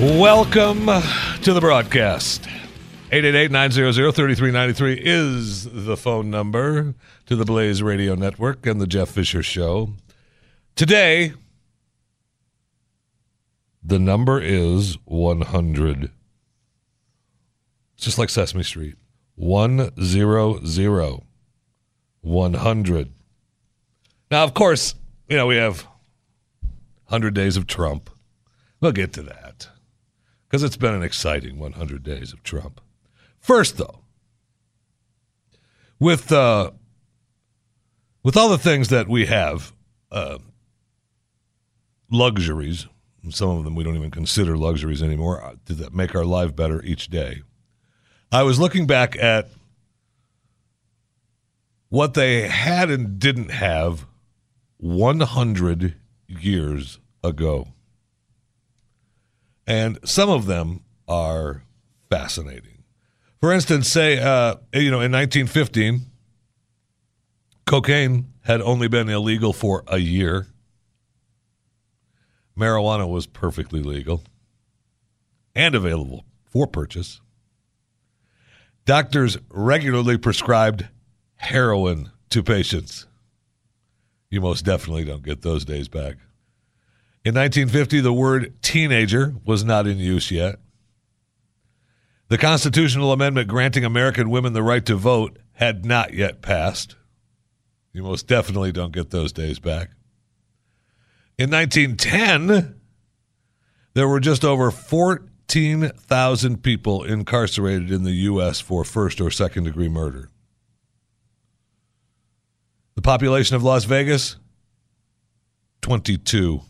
Welcome to the broadcast. 888-900-3393 is the phone number to the Blaze Radio Network and the Jeff Fisher Show. Today, the number is 100. It's just like Sesame Street. 100. 100. Now, of course, you know, we have 100 days of Trump. We'll get to that because it's been an exciting 100 days of Trump. First, though, with uh, with all the things that we have, uh, luxuries, some of them we don't even consider luxuries anymore, uh, that make our life better each day. I was looking back at what they had and didn't have 100 years ago. And some of them are fascinating. For instance, say, uh, you know, in 1915, cocaine had only been illegal for a year. Marijuana was perfectly legal and available for purchase. Doctors regularly prescribed heroin to patients. You most definitely don't get those days back. In 1950, the word teenager was not in use yet. The constitutional amendment granting American women the right to vote had not yet passed. You most definitely don't get those days back. In 1910, there were just over 14,000 people incarcerated in the U.S. for first or second degree murder. The population of Las Vegas, 22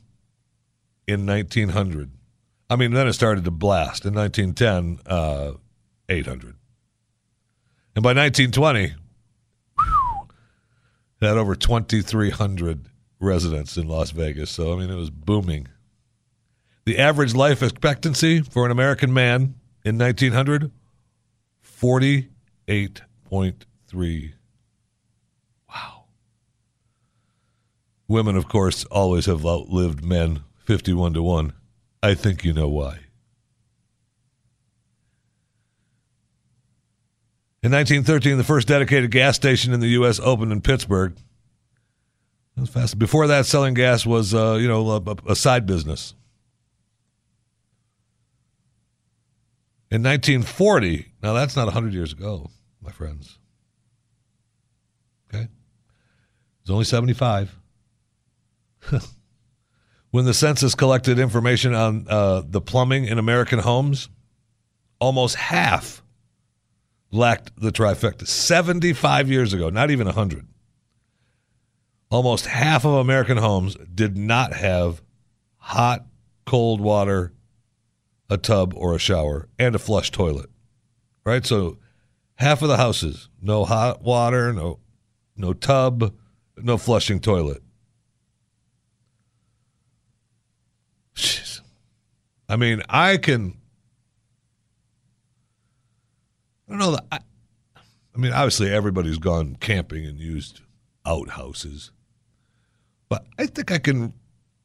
in 1900. I mean, then it started to blast. In 1910, uh, 800. And by 1920, it had over 2,300 residents in Las Vegas. So, I mean, it was booming. The average life expectancy for an American man in 1900, 48.3. Wow. Women, of course, always have outlived men 51 to 1. I think you know why. In 1913, the first dedicated gas station in the U.S. opened in Pittsburgh. That was fast. Before that, selling gas was, uh, you know, a, a side business. In 1940, now that's not 100 years ago, my friends. Okay? It's only 75. when the census collected information on uh, the plumbing in American homes, almost half lacked the trifecta. 75 years ago, not even 100. Almost half of American homes did not have hot, cold water, a tub or a shower, and a flush toilet. Right? So half of the houses, no hot water, no no tub, no flushing toilet. Jeez. I mean, I can. I don't know. I, I mean, obviously, everybody's gone camping and used outhouses, but I think I can.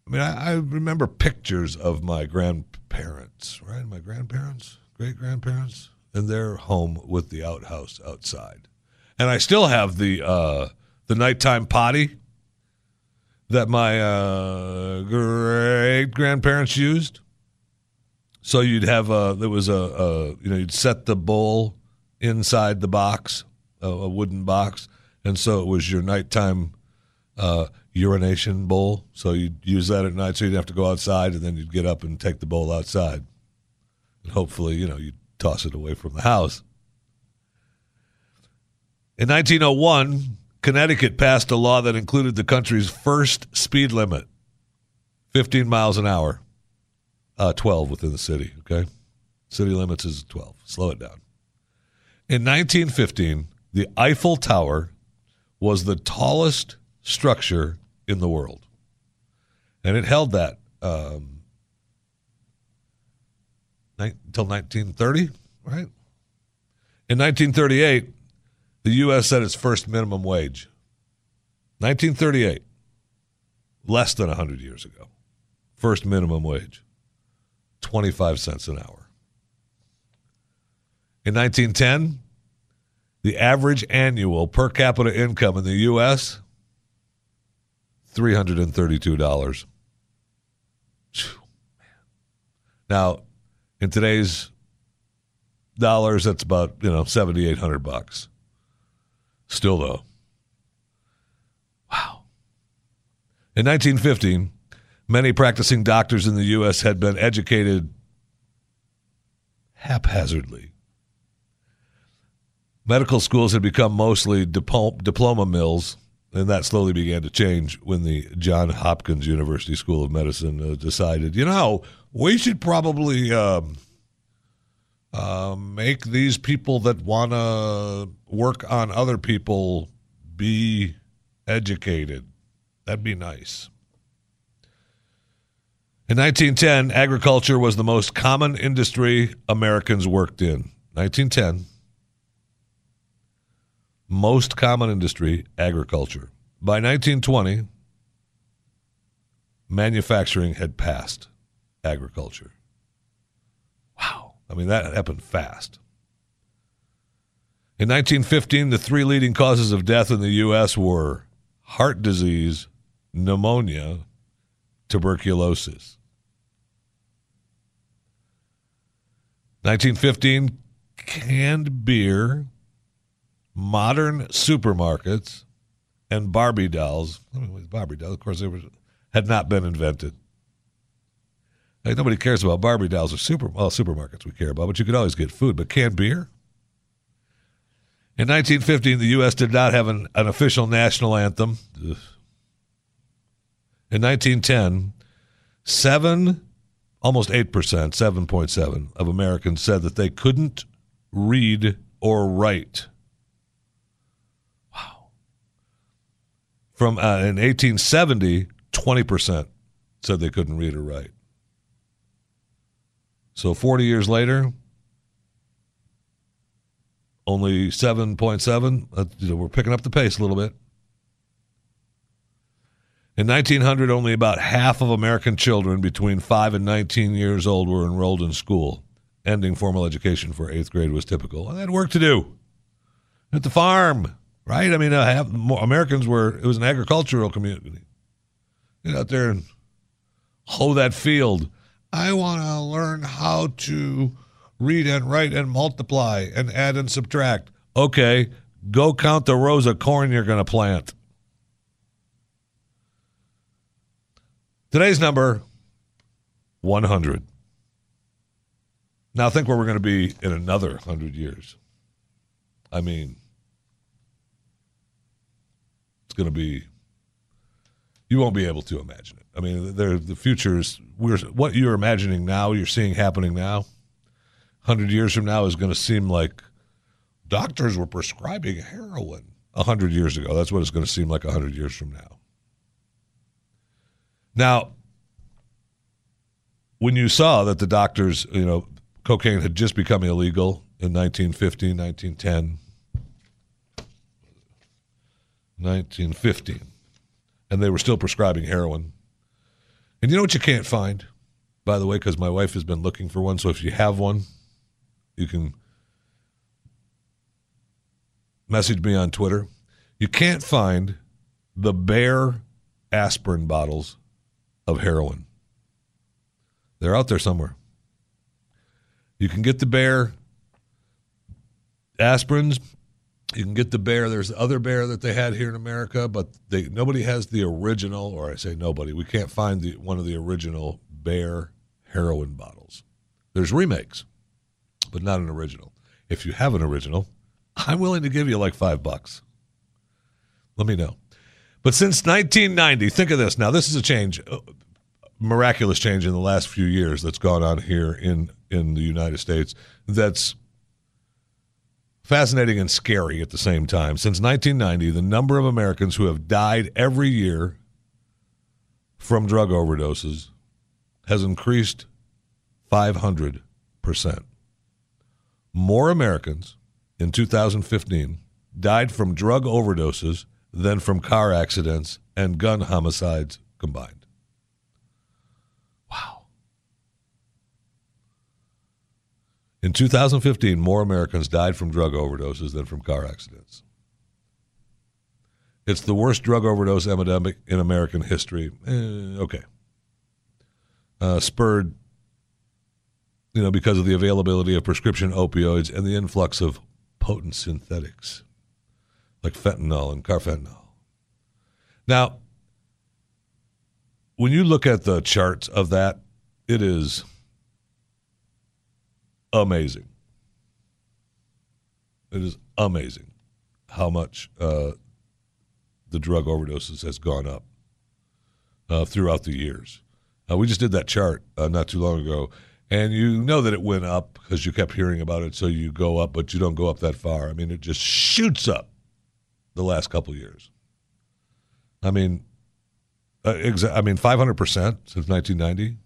I mean, I, I remember pictures of my grandparents, right? My grandparents, great grandparents, in their home with the outhouse outside, and I still have the uh, the nighttime potty that my uh, great grandparents used. So you'd have a there was a, a you know you'd set the bowl inside the box, a, a wooden box, and so it was your nighttime uh, urination bowl. So you'd use that at night, so you'd have to go outside, and then you'd get up and take the bowl outside, and hopefully you know you'd toss it away from the house. In 1901, Connecticut passed a law that included the country's first speed limit 15 miles an hour, uh, 12 within the city. Okay. City limits is 12. Slow it down. In 1915, the Eiffel Tower was the tallest structure in the world. And it held that um, until 1930, right? In 1938, the U.S. set its first minimum wage. 1938, less than 100 years ago. First minimum wage, 25 cents an hour. In 1910, the average annual per capita income in the U.S., $332. Phew. Now, in today's dollars, that's about, you know, 7,800 bucks. Still, though. Wow. In 1915, many practicing doctors in the U.S. had been educated haphazardly. Medical schools had become mostly diploma mills, and that slowly began to change when the John Hopkins University School of Medicine uh, decided, you know, we should probably um, uh, make these people that want to work on other people be educated. That'd be nice. In 1910, agriculture was the most common industry Americans worked in. 1910, most common industry, agriculture. By 1920, manufacturing had passed agriculture. Wow. I mean, that happened fast. In 1915, the three leading causes of death in the U.S. were heart disease, pneumonia, tuberculosis. 1915, canned beer, modern supermarkets, and Barbie dolls. I mean, Barbie dolls, of course, they were, had not been invented. Like, nobody cares about Barbie dolls or super well supermarkets we care about, but you could always get food. But canned beer. In 1915, the U.S. did not have an, an official national anthem. Ugh. In 1910, seven, almost eight percent, seven point seven of Americans said that they couldn't read or write. Wow. From uh, in 1870, 20 percent said they couldn't read or write. So 40 years later, only 7.7. Uh, you know, we're picking up the pace a little bit. In 1900, only about half of American children between 5 and 19 years old were enrolled in school. Ending formal education for eighth grade was typical. And they had work to do at the farm, right? I mean, uh, half, more, Americans were, it was an agricultural community. Get out there and hoe that field. I want to learn how to read and write and multiply and add and subtract. Okay, go count the rows of corn you're going to plant. Today's number 100. Now think where we're going to be in another 100 years. I mean, it's going to be you won't be able to imagine it. I mean, the future is we're what you're imagining now, you're seeing happening now. Hundred years from now is going to seem like doctors were prescribing heroin 100 years ago. That's what it's going to seem like 100 years from now. Now, when you saw that the doctors, you know, cocaine had just become illegal in 1915, 1910, 1915, and they were still prescribing heroin. And you know what you can't find, by the way, because my wife has been looking for one. So if you have one, you can message me on Twitter. You can't find the Bayer aspirin bottles of heroin. They're out there somewhere. You can get the Bayer aspirins. You can get the Bayer. There's the other Bayer that they had here in America, but they nobody has the original, or I say nobody. We can't find the one of the original Bayer heroin bottles. There's remakes, but not an original. If you have an original, I'm willing to give you like five bucks. Let me know. But since 1990, think of this. Now, this is a change, a miraculous change in the last few years that's gone on here in in the United States. That's fascinating and scary at the same time. Since 1990, the number of Americans who have died every year from drug overdoses has increased 500%. More Americans in 2015 died from drug overdoses than from car accidents and gun homicides combined. In 2015, more Americans died from drug overdoses than from car accidents. It's the worst drug overdose epidemic in American history. Eh, okay. Uh, spurred, you know, because of the availability of prescription opioids and the influx of potent synthetics like fentanyl and carfentanil. Now, when you look at the charts of that, it is amazing. It is amazing how much uh, the drug overdoses has gone up uh, throughout the years. Uh, we just did that chart uh, not too long ago, and you know that it went up because you kept hearing about it. So you go up, but you don't go up that far. I mean, it just shoots up the last couple years. I mean, uh, exa- I mean, five hundred percent since nineteen ninety.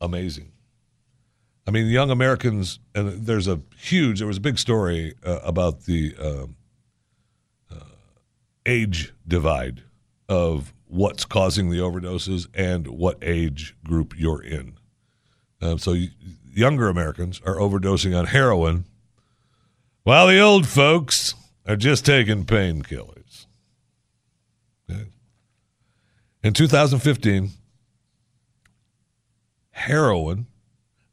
Amazing. I mean, young Americans, and there's a huge, there was a big story uh, about the uh, uh, age divide of what's causing the overdoses and what age group you're in. Uh, so, younger Americans are overdosing on heroin, while the old folks are just taking painkillers. Okay. In 2015, heroin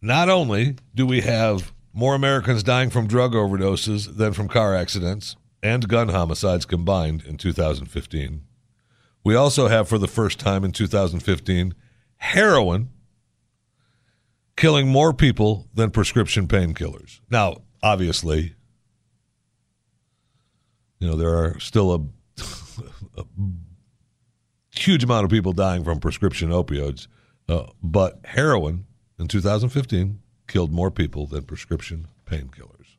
not only do we have more Americans dying from drug overdoses than from car accidents and gun homicides combined in 2015, we also have, for the first time in 2015, heroin killing more people than prescription painkillers. Now, obviously, you know, there are still a, a huge amount of people dying from prescription opioids, uh, but heroin in 2015 killed more people than prescription painkillers.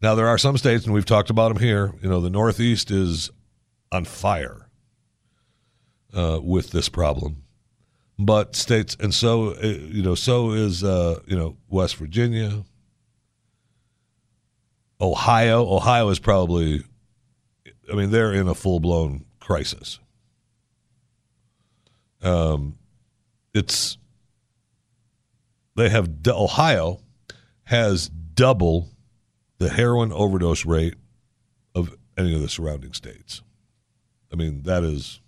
Now, there are some states, and we've talked about them here. You know, the Northeast is on fire uh, with this problem, but states, and so uh, you know, so is uh, you know West Virginia, Ohio. Ohio is probably, I mean, they're in a full blown crisis. Um, it's they have Ohio has double the heroin overdose rate of any of the surrounding states. I mean, that is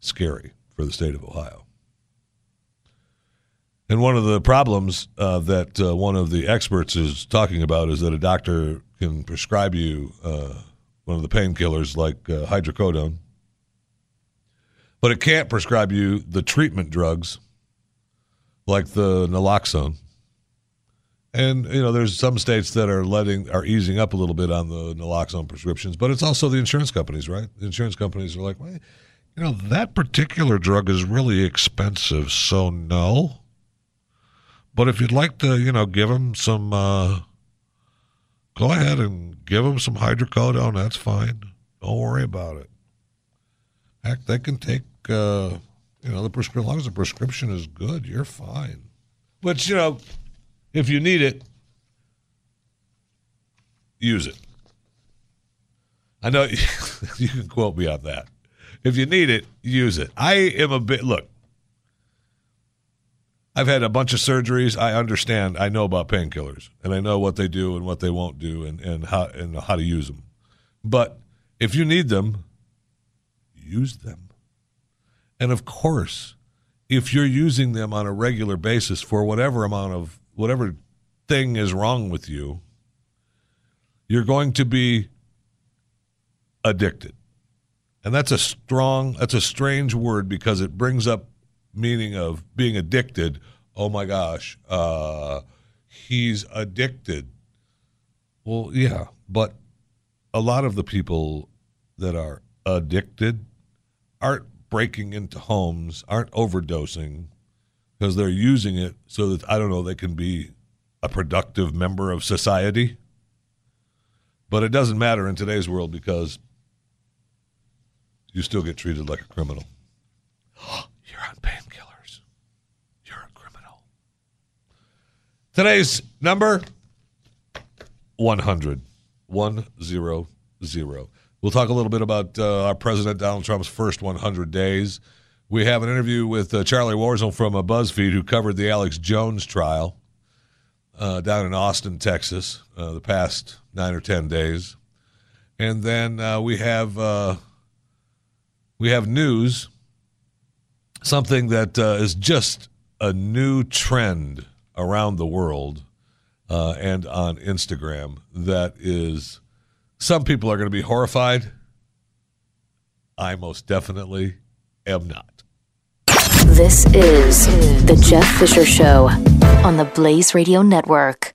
scary for the state of Ohio. And one of the problems uh, that uh, one of the experts is talking about is that a doctor can prescribe you uh, one of the painkillers like uh, hydrocodone, but it can't prescribe you the treatment drugs like the naloxone. And you know, there's some states that are letting are easing up a little bit on the naloxone prescriptions, but it's also the insurance companies, right? The insurance companies are like, well, you know, that particular drug is really expensive, so no. But if you'd like to, you know, give them some uh, go ahead and give them some hydrocodone. That's fine. Don't worry about it. Heck, they can take, uh, you know, the prescription. As long as the prescription is good, you're fine. But, you know, if you need it, use it. I know you can quote me on that. If you need it, use it. I am a bit, look, I've had a bunch of surgeries. I understand. I know about painkillers, and I know what they do and what they won't do, and, and how and how to use them. But if you need them, use them. And of course, if you're using them on a regular basis for whatever amount of whatever thing is wrong with you, you're going to be addicted. And that's a strong, that's a strange word because it brings up meaning of being addicted. Oh my gosh, uh, he's addicted. Well, yeah, but a lot of the people that are addicted aren't breaking into homes, aren't overdosing because they're using it so that, I don't know, they can be a productive member of society. But it doesn't matter in today's world because you still get treated like a criminal. You're on painkillers. You're a criminal. Today's number 100. 100. We'll talk a little bit about uh, our President Donald Trump's first 100 days. We have an interview with uh, Charlie Warzel from uh, BuzzFeed, who covered the Alex Jones trial uh, down in Austin, Texas, uh, the past nine or 10 days. And then uh, we have we have news, something that is just a new trend around the world and on Instagram that is some people are going to be horrified. I most definitely am not. This is The Jeff Fisher Show on the Blaze Radio Network.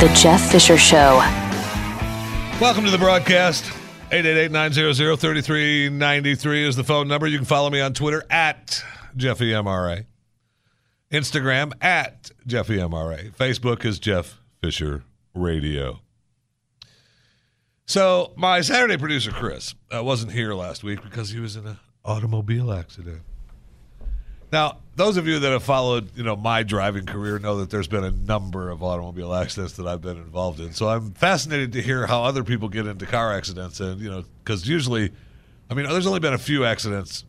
The Jeff Fisher Show. Welcome to the broadcast. 888-900-3393 is the phone number. You can follow me on Twitter at JeffyMRA. Instagram at JeffyMRA. Facebook is Jeff Fisher Radio. So my Saturday producer Chris uh, wasn't here last week because he was in an automobile accident. Now, those of you that have followed, you know, my driving career know that there's been a number of automobile accidents that I've been involved in. So I'm fascinated to hear how other people get into car accidents, and you know, because usually, I mean, there's only been a few accidents,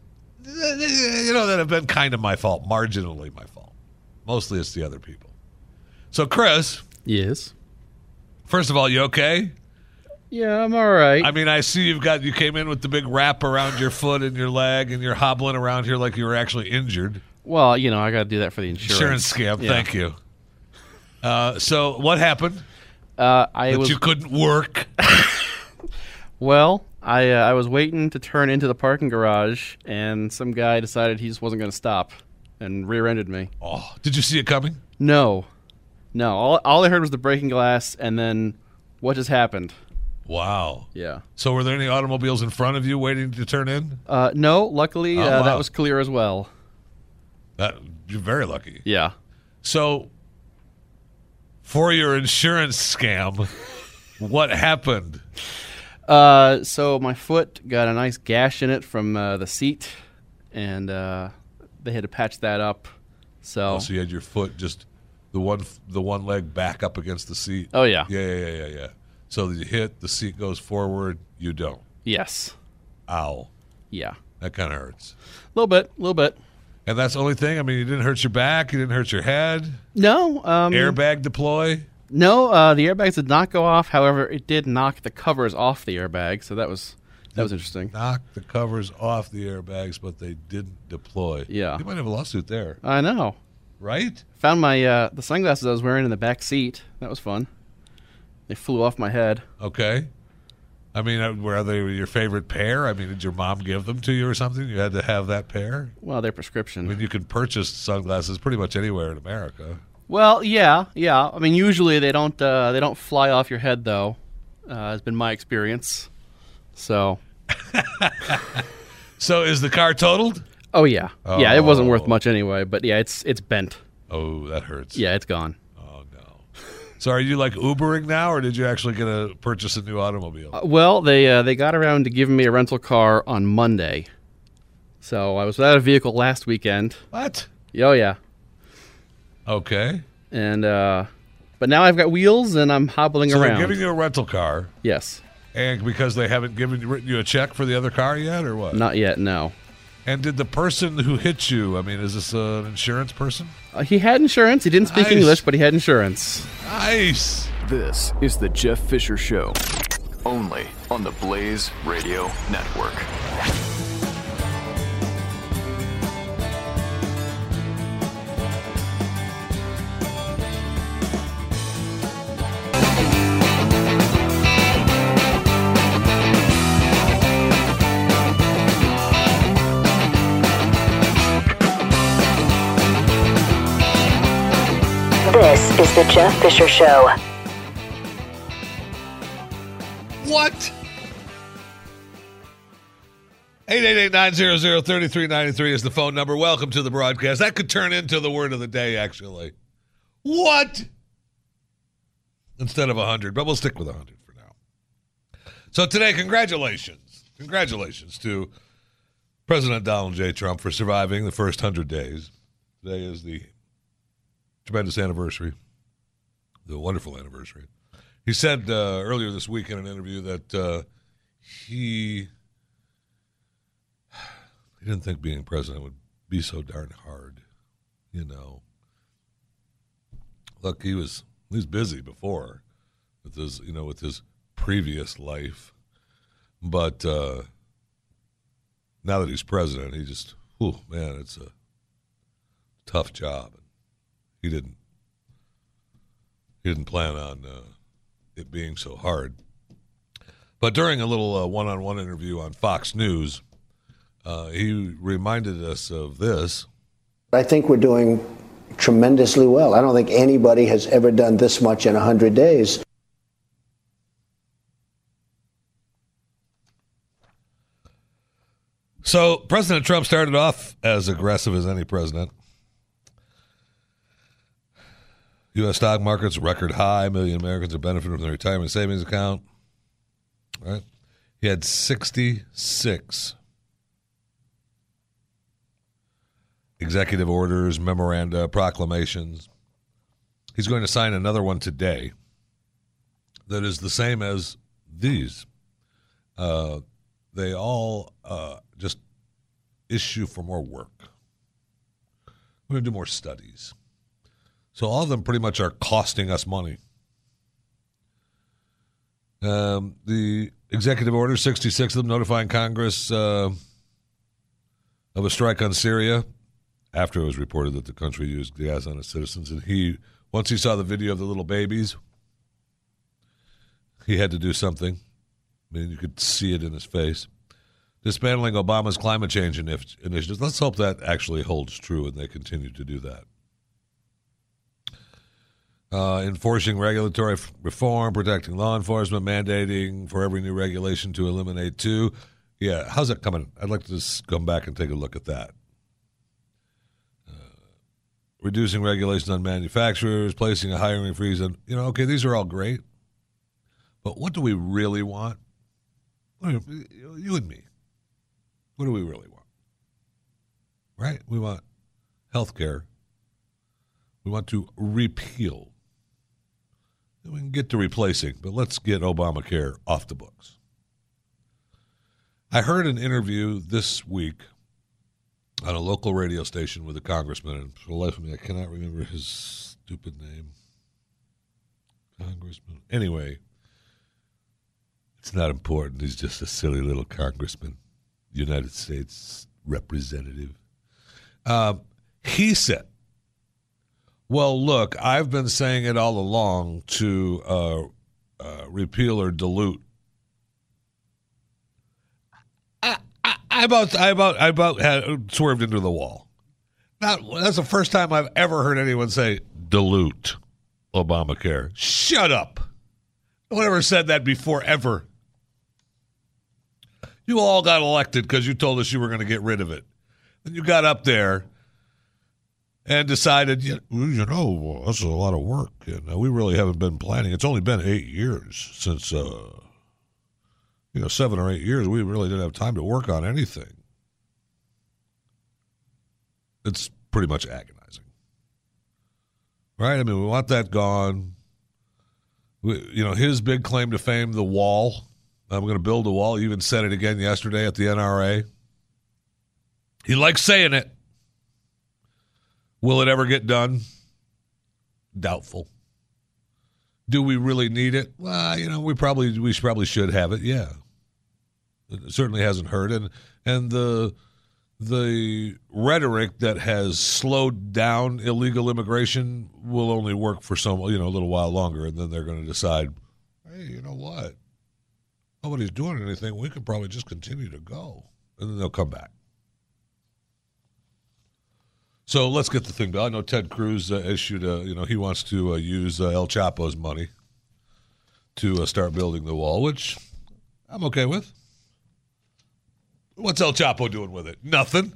you know, that have been kind of my fault, marginally my fault. Mostly it's the other people. So, Chris, Yes. first of all, you okay? Yeah, I'm all right. I mean, I see you've got you came in with the big wrap around your foot and your leg, and you're hobbling around here like you were actually injured. well, you know, I got to do that for the insurance. Insurance scam. Yeah. Thank you. Uh, so what happened? Uh, I That was you couldn't work. well. I uh, I was waiting to turn into the parking garage, and some guy decided he just wasn't going to stop, and rear-ended me. Oh, did you see it coming? No, no. All all I heard was the breaking glass, and then what just happened? Wow. Yeah. So were there any automobiles in front of you waiting to turn in? Uh, no, luckily Oh, uh, that was clear as well. That you're very lucky. Yeah. So for your insurance scam, what happened? Uh, so my foot got a nice gash in it from uh, the seat, and uh, they had to patch that up. So, Oh, so you had your foot just the one the one leg back up against the seat. oh yeah, Yeah, yeah, yeah, yeah, yeah. So you hit, the seat goes forward, you don't. yes, Ow. yeah, That kind of hurts. a little bit, a little bit. And that's the only thing. I mean, you didn't hurt your back, you didn't hurt your head. No, um, Airbag deploy. no, uh, the airbags did not go off. However, it did knock the covers off the airbag, so that was that was interesting. Knocked the covers off the airbags, but they didn't deploy. Yeah. You might have a lawsuit there, I know. right? Found my uh, the sunglasses I was wearing in the back seat. That was fun. They flew off my head. Okay. eye mean, uh, were they your favorite pair? I mean, did your mom give them to you or something? You had to have that pair? Well, they're I prescription. I mean, you can purchase sunglasses pretty much anywhere in America. Well, yeah, yeah. I mean, usually they don't uh, they don't fly off your head though. Uh, has been my experience. So, So is the car totaled? oh yeah, yeah. It wasn't worth Oh. much anyway, but yeah, it's it's bent. Oh, that hurts. Yeah, it's gone. So are you like Ubering now, or did you actually get to purchase a new automobile? Uh, well, they uh, they got around to giving me a rental car on Monday. So I was without a vehicle last weekend. what? Oh yeah, Okay. and uh, but now I've got wheels and I'm hobbling So around. they're giving you a rental car, yes, and because they haven't given you, written you a check for the other car yet, or what? not yet. No. And did the person who hit you? I mean, is this an insurance person? Uh, he had insurance. He didn't speak Nice. English, but he had insurance. Nice. This is the Jeff Fisher Show, only on the Blaze Radio Network. Is the Jeff Fisher Show. What? 888-900-3393 is the phone number. Welcome to the broadcast. That could turn into the word of the day, actually. What? Instead of 100, but we'll stick with 100 for now. So today, congratulations. Congratulations to President Donald J. Trump for surviving the first 100 days. Today is the tremendous anniversary, the wonderful anniversary. He said uh, earlier this week in an interview that uh, he he didn't think being president would be so darn hard. You know, look, he was he was busy before with his you know with his previous life, but uh, now that he's president, he just oh man, it's a tough job. He didn't didn't plan on. Uh, it being so hard. But during a little uh, one-on-one interview on Fox News, uh, he reminded us of this. I think we're doing tremendously well. I don't think anybody has ever done this much in 100 days. So President Trump started off as aggressive as any president. U.S. stock markets record high. A million Americans are benefiting from their retirement savings account. Right? He had 66 executive orders, memoranda, proclamations. He's going to sign another one today that is the same as these. Uh, they all uh, just issue for more work. We're going to do more studies. So all of them pretty much are costing us money. Um, the executive order, 66 of them notifying Congress uh, of a strike on Syria after it was reported that the country used gas on its citizens. And he, once he saw the video of the little babies, he had to do something. I mean, you could see it in his face. Dismantling Obama's climate change initiatives. Let's hope that actually holds true and they continue to do that. Uh, enforcing regulatory f- reform, protecting law enforcement, mandating for every new regulation to eliminate two. Yeah, how's that coming? I'd like to just come back and take a look at that. Uh, reducing regulations on manufacturers, placing a hiring freeze on, you know, okay, these are all great. But what do we really want? You and me. What do we really want? Right? We want health care. We want to repeal. We can get to replacing, but let's get Obamacare off the books. I heard an interview this week on a local radio station with a congressman, and for the life of me, I cannot remember his stupid name. Congressman. Anyway, it's not important. He's just a silly little congressman, United States representative. Uh, he said, well, look, I've been saying it all along to uh, uh, repeal or dilute. I, I, I about, I about, I about had swerved into the wall. Not, that's the first time I've ever heard anyone say dilute Obamacare. Shut up. One ever said that before, ever. You all got elected because you told us you were going to get rid of it. And you got up there and decided, you know, that's a lot of work, and uh, we really haven't been planning. It's only been eight years since, uh, you know, seven or eight years. We really didn't have time to work on anything. It's pretty much agonizing, right? I mean, we want that gone. We, you know, his big claim to fame, the wall. I'm going to build a wall. He even said it again yesterday at the NRA. He likes saying it. Will it ever get done? Doubtful. Do we really need it? Well, you know, we probably we probably should have it. Yeah, it certainly hasn't hurt, and and the the rhetoric that has slowed down illegal immigration will only work for some you know a little while longer, and then they're going to decide, hey, you know what? Nobody's doing anything. We could probably just continue to go, and then they'll come back. So let's get the thing done. I know Ted Cruz uh, issued a, you know, he wants to uh, use uh, El Chapo's money to uh, start building the wall, which I'm okay with. What's El Chapo doing with it? Nothing.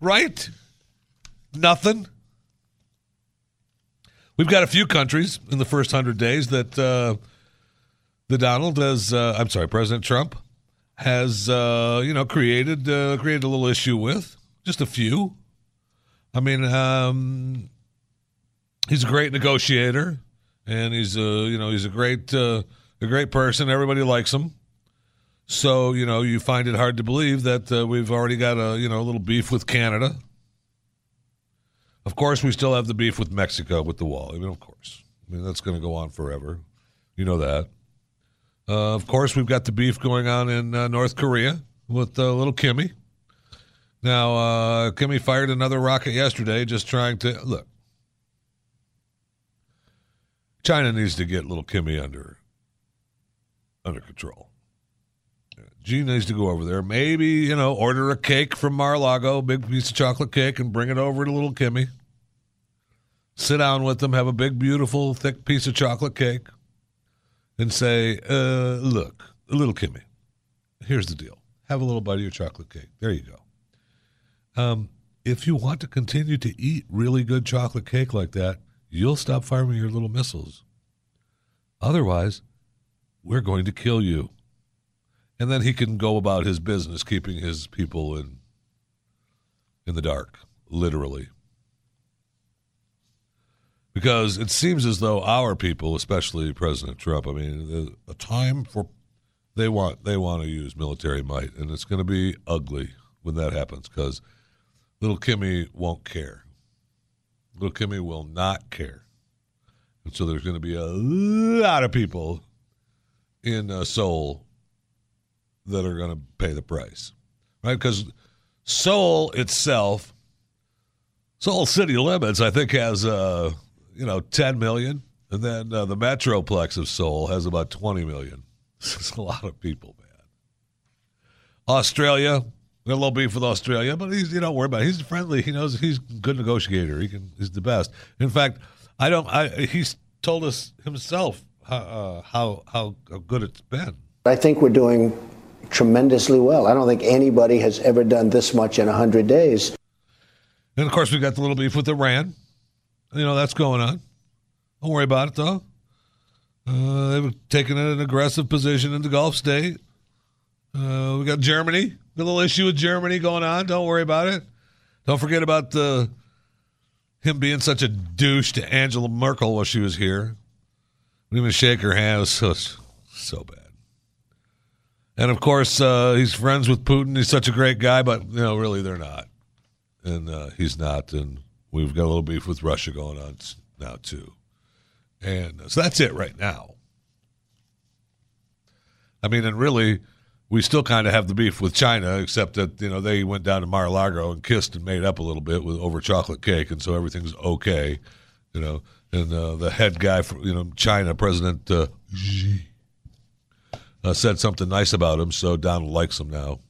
Right? Nothing. We've got a few countries in the first hundred days that uh, the Donald has, uh, I'm sorry, President Trump has, you know, created created a little issue with just a few. I mean, um, he's a great negotiator, and he's a you know he's a great uh, a great person. Everybody likes him. So you know you find it hard to believe that uh, we've already got a you know a little beef with Canada. Of course, we still have the beef with Mexico with the wall. I mean, of course, I mean that's going to go on forever. You know that. Uh, of course, we've got the beef going on in uh, North Korea with uh, little Kimmy. Now, uh, Kimmy fired another rocket yesterday, just trying to look. China needs to get little Kimmy under under control. Gene needs to go over there. Maybe you know, order a cake from Mar-a-Lago, big piece of chocolate cake, and bring it over to little Kimmy. Sit down with them, have a big, beautiful, thick piece of chocolate cake, and say, uh, "Look, little Kimmy, here's the deal. Have a little bite of your chocolate cake. There you go." Um, if you want to continue to eat really good chocolate cake like that, you'll stop firing your little missiles. Otherwise, we're going to kill you. And then he can go about his business, keeping his people in in the dark, literally. Because it seems as though our people, especially President Trump, I mean, a time for they want they want to use military might, and it's going to be ugly when that happens because little Kimmy won't care. Little Kimmy will not care. And so there's going to be a lot of people in uh, Seoul that are going to pay the price, right? Because Seoul itself, Seoul city limits, I think has uh, you know 10 million, and then uh, the metroplex of Seoul has about 20 million. It's a lot of people, man. Australia, got a little beef with Australia, but he's you don't worry about it. He's friendly. He knows he's a good negotiator. He can. He's the best. In fact, I don't. I he's told us himself how uh, how, how good it's been. I think we're doing tremendously well. I don't think anybody has ever done this much in 100 days. And of course, we got the little beef with Iran. You know, that's going on. Don't worry about it, though. Uh, they've taken an aggressive position in the Gulf state. Uh, we got Germany, a little issue with Germany going on. Don't worry about it. Don't forget about the him being such a douche to Angela Merkel while she was here. Wouldn't even shake her hand. It was so, so bad. And of course, uh, he's friends with Putin. He's such a great guy, but you know, really, they're not, and uh, he's not. And we've got a little beef with Russia going on now too. And uh, so that's it right now. I mean, and really, we still kind of have the beef with China, except that you know they went down to Mar-a-Lago and kissed and made up a little bit with over chocolate cake, and so everything's okay. You know, and uh, the head guy for you know China, President uh, Xi uh, said something nice about him, so Donald likes him now.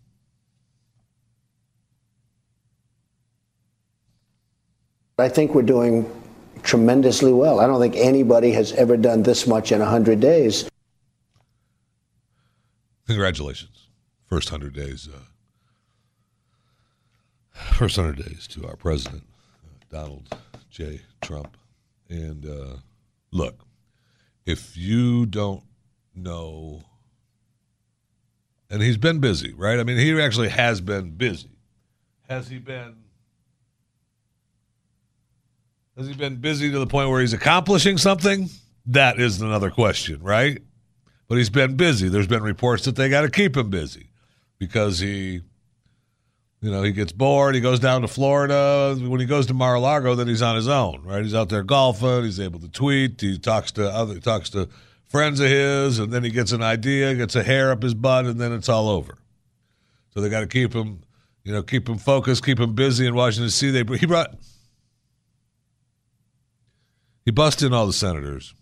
I think we're doing tremendously well. I don't think anybody has ever done this much in 100 days. Congratulations. First 100 days. Uh, first 100 days to our president, uh, Donald J. Trump. And uh, look, if you don't know and he's been busy, right? I mean, he actually has been busy. Has he been? Has he been busy to the point where he's accomplishing something? That is another question, right? But he's been busy. There's been reports that they got to keep him busy because he, you know, he gets bored. He goes down to Florida. When he goes to Mar-a-Lago, then he's on his own, right? He's out there golfing. He's able to tweet. He talks to other talks to friends of his, and then he gets an idea, gets a hair up his butt, and then it's all over. So they got to keep him, you know, keep him focused, keep him busy in Washington D.C. They he brought he busted in all the senators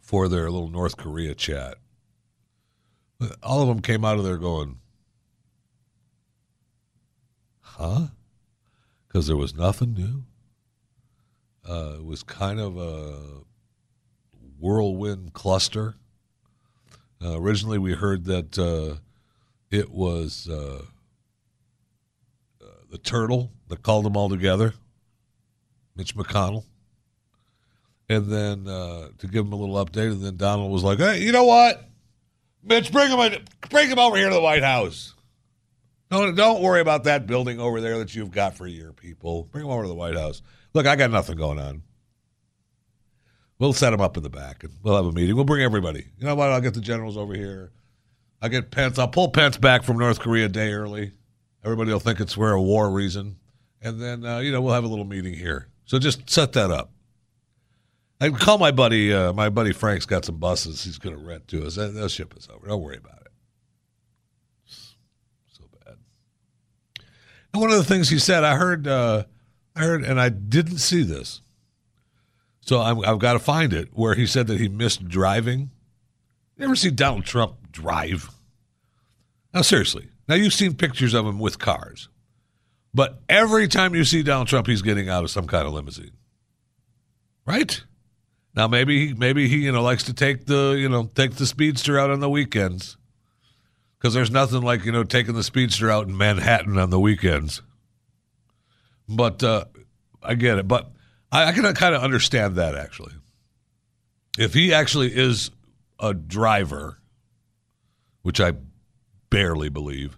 for their little North Korea chat. All of them came out of there going, "Huh?" Because there was nothing new. Uh, it was kind of a whirlwind cluster. Uh, originally, we heard that uh, it was uh, uh, the turtle that called them all together, Mitch McConnell. And then uh, to give him a little update, and then Donald was like, "Hey, you know what, Mitch, bring him, in, bring him over here to the White House. Don't don't worry about that building over there that you've got for your people. Bring him over to the White House. Look, I got nothing going on. We'll set them up in the back and we'll have a meeting. We'll bring everybody. You know what? I'll get the generals over here. I'll get Pence. I'll pull Pence back from North Korea a day early. Everybody will think it's for a war reason. And then, uh, you know, we'll have a little meeting here. So just set that up. I call my buddy. Uh, my buddy Frank's got some buses he's going to rent to us. They'll ship us over. Don't worry about it. So bad. And one of the things he said, I heard, uh, I heard, and I didn't see this. So i have got to find it where he said that he missed driving. You ever see Donald Trump drive? Now, seriously. Now, you've seen pictures of him with cars. But every time you see Donald Trump, he's getting out of some kind of limousine. Right? Now, maybe maybe he, you know, likes to take the, you know, take the speedster out on the weekends. Because there's nothing like, you know, taking the speedster out in Manhattan on the weekends. But uh, I get it. But I, I can kind of understand that actually. If he actually is a driver, which I barely believe,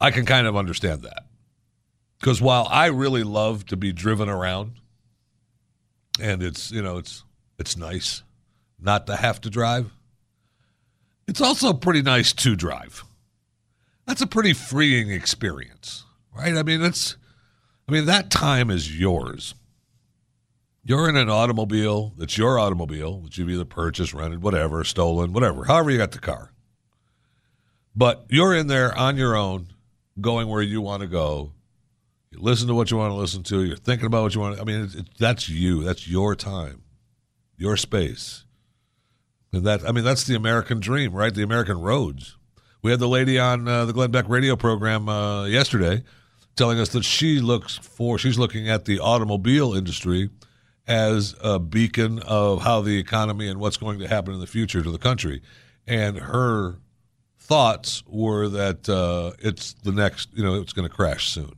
I can kind of understand that. Because while I really love to be driven around, and it's you know it's it's nice not to have to drive. It's also pretty nice to drive. That's a pretty freeing experience, right? I mean, it's I mean that time is yours. You're in an automobile that's your automobile that you've either purchased, rented, whatever, stolen, whatever, however you got the car. But you're in there on your own, going where you want to go. You listen to what you want to listen to. You're thinking about what you want. To, I mean, it, that's you. That's your time, your space. And that I mean, that's the American dream, right? The American roads. We had the lady on uh, the Glenn Beck radio program uh, yesterday telling us that she looks for she's looking at the automobile industry as a beacon of how the economy and what's going to happen in the future to the country. And her thoughts were that uh, it's the next, you know, it's going to crash soon.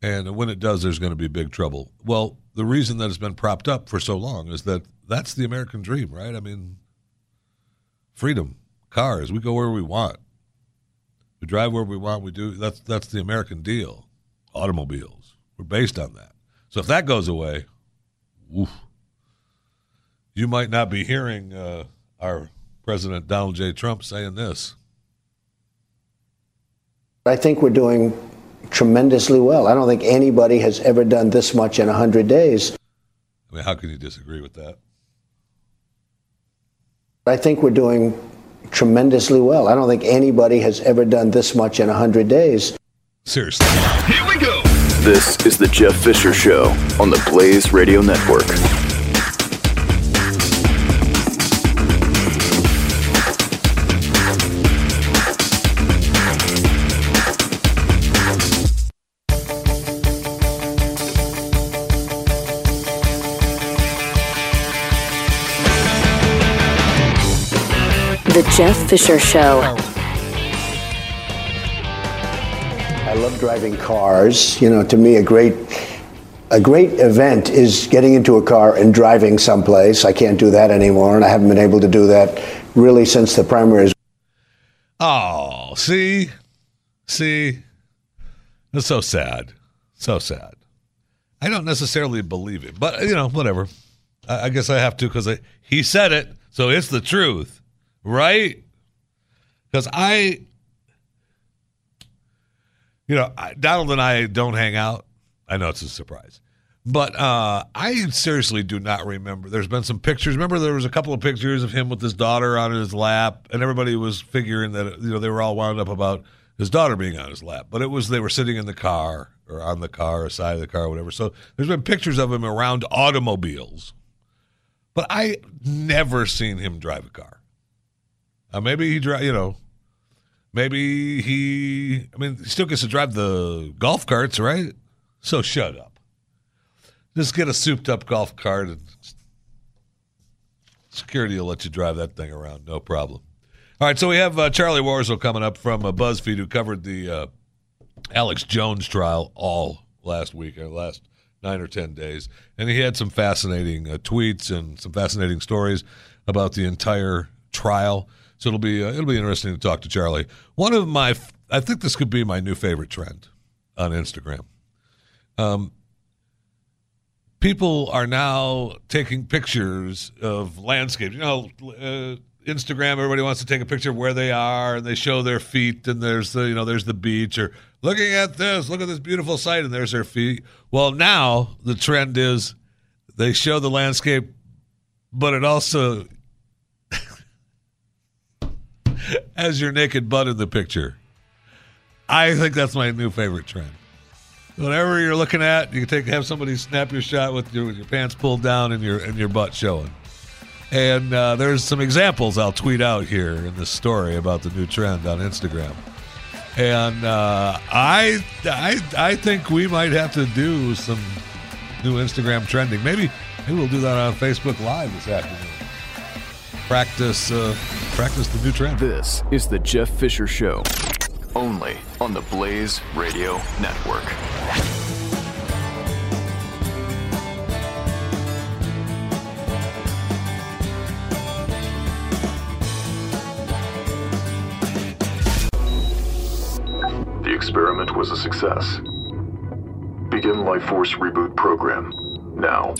And when it does, there's going to be big trouble. Well, the reason that it's been propped up for so long is that that's the American dream, right? I mean, freedom, cars, we go where we want. We drive where we want. We do. That's that's the American deal. Automobiles. We're based on that. So if that goes away, you might not be hearing uh, our President Donald J. Trump saying this. I think we're doing tremendously well. I don't think anybody has ever done this much in 100 days. I mean, how can you disagree with that? I think we're doing tremendously well. I don't think anybody has ever done this much in 100 days. Seriously. Here we go. This is the Jeff Fisher Show on the Blaze Radio Network. Jeff Fisher Show. I love driving cars. You know, to me, a great a great event is getting into a car and driving someplace. I can't do that anymore, and I haven't been able to do that really since the primaries. Oh, see, see, it's so sad, so sad. I don't necessarily believe it, but you know, whatever. I, I guess I have to because he said it, so it's the truth, right? Because I, you know, I, Donald and I don't hang out. I know it's a surprise. But uh, I seriously do not remember. There's been some pictures. Remember, there was a couple of pictures of him with his daughter on his lap, and everybody was figuring that you know they were all wound up about his daughter being on his lap. But it was they were sitting in the car or on the car or side of the car or whatever. So there's been pictures of him around automobiles, but I never seen him drive a car. Uh, maybe he drive, you know, maybe he. I mean, he still gets to drive the golf carts, right? So shut up. Just get a souped up golf cart and security will let you drive that thing around, no problem. All right, so we have uh, Charlie Warzel coming up from uh, BuzzFeed, who covered the uh, Alex Jones trial all last week, or last nine or ten days, and he had some fascinating uh, tweets and some fascinating stories about the entire trial. So it'll be uh, it'll be interesting to talk to Charlie. One of my, I think this could be my new favorite trend on Instagram. Um, people are now taking pictures of landscapes. You know, uh, Instagram. Everybody wants to take a picture of where they are, and they show their feet. And there's the you know there's the beach, or looking at this, look at this beautiful sight, and there's their feet. Well, now the trend is they show the landscape, but it also has your naked butt in the picture. I think that's my new favorite trend. Whatever you're looking at, you can take have somebody snap your shot with your with your pants pulled down and your and your butt showing. And uh, there's some examples I'll tweet out here in this story about the new trend on Instagram. And uh, I, I, I think we might have to do some new Instagram trending. Maybe, maybe we'll do that on Facebook Live this afternoon. Practice, uh, practice the new trend. This is the Jeff Fisher Show, only on the Blaze Radio Network. The experiment was a success. Begin Life Force Reboot Program now.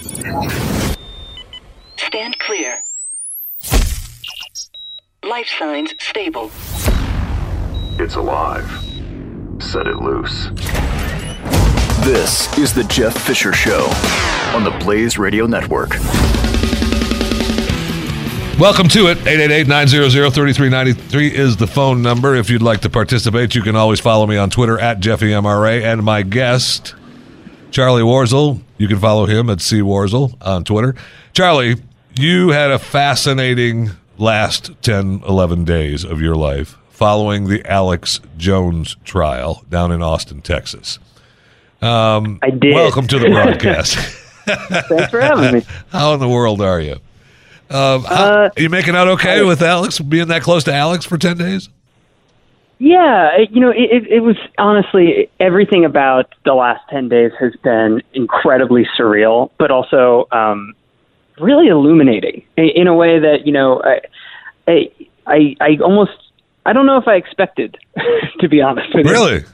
Stand clear. Life signs stable. It's alive. Set it loose. This is the Jeff Fisher Show on the Blaze Radio Network. Welcome to it. 888-900-3393 is the phone number. If you'd like to participate, you can always follow me on Twitter at JeffyMRA. And my guest, Charlie Warzel, you can follow him at C Warzel on Twitter. Charlie, you had a fascinating last 10, 11 days of your life following the Alex Jones trial down in Austin, Texas. Um, I did. Welcome to the broadcast. Thanks for having me. How in the world are you? Um, how- Uh, are you making out okay with Alex, being that close to Alex for 10 days? Yeah, you know, it, it, it was honestly everything about the last ten days has been incredibly surreal, but also um, really illuminating in, a way that you know, I, I, I, almost, I don't know if I expected, to be honest with you. Really?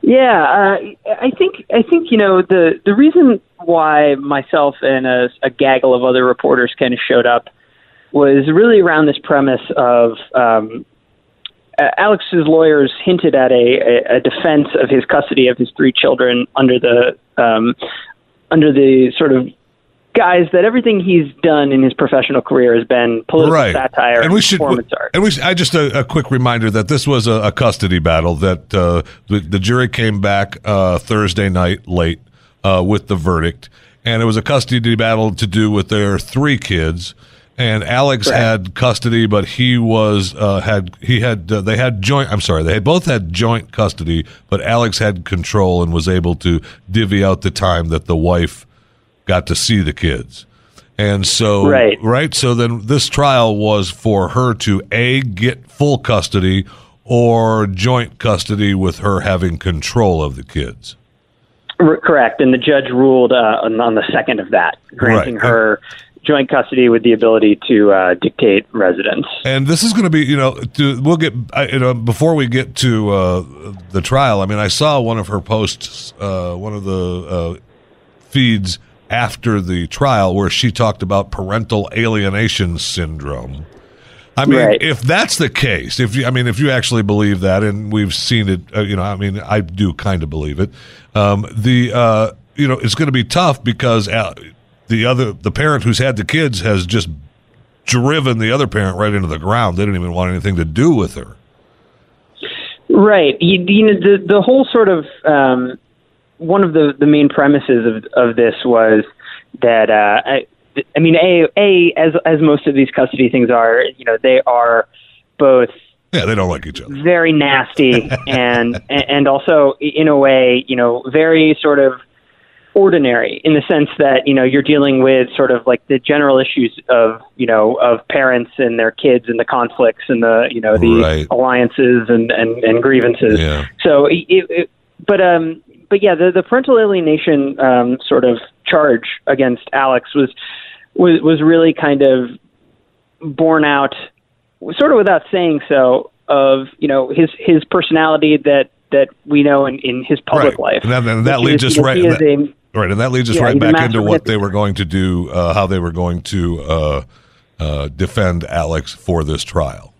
Yeah, uh, I think I think you know the the reason why myself and a, a gaggle of other reporters kind of showed up was really around this premise of um, uh, Alex's lawyers hinted at a, a, a defense of his custody of his three children under the um, under the sort of guise that everything he's done in his professional career has been political right. satire and we should, performance art. and we should, I just a, a quick reminder that this was a, a custody battle that uh, the, the jury came back uh, Thursday night late uh, with the verdict, and it was a custody battle to do with their three kids. And Alex had custody, but he was uh, had he had uh, they had joint. I'm sorry, they had both had joint custody, but Alex had control and was able to divvy out the time that the wife got to see the kids. And so, Right. right. So then this trial was for her to A, get full custody or joint custody with her having control of the kids. R- correct, and the judge ruled uh, on, the second of that, granting Right. her joint custody with the ability to uh, dictate residence. And this is going to be, you know, to, we'll get, I, you know, before we get to uh, the trial, I mean, I saw one of her posts, uh, one of the uh, feeds after the trial where she talked about parental alienation syndrome. I mean, Right. if that's the case, if you, I mean, if you actually believe that, and we've seen it, uh, you know, I mean, I do kind of believe it. Um, the, uh, you know, it's going to be tough because uh, the other, the parent who's had the kids has just driven the other parent right into the ground. They didn't even want anything to do with her. Right. You, you know, the the whole sort of um, one of the the main premises of of this was that uh, I, I mean, a a as as most of these custody things are, you know, they are both Yeah, they don't like each other. very nasty and and also in a way, you know, very sort of ordinary in the sense that you know you're dealing with sort of like the general issues of you know of parents and their kids and the conflicts and the you know the Right. alliances and and, and grievances. Yeah. So, it, it, but um, but yeah, the the parental alienation um, sort of charge against Alex was was was really kind of borne out, sort of without saying so, of you know his his personality that that we know in, in his public Right. life. And that, and that leads us right. that- a- right, and that leads us Yeah, right back into what they were going to do, uh, how they were going to uh, uh, defend Alex for this trial.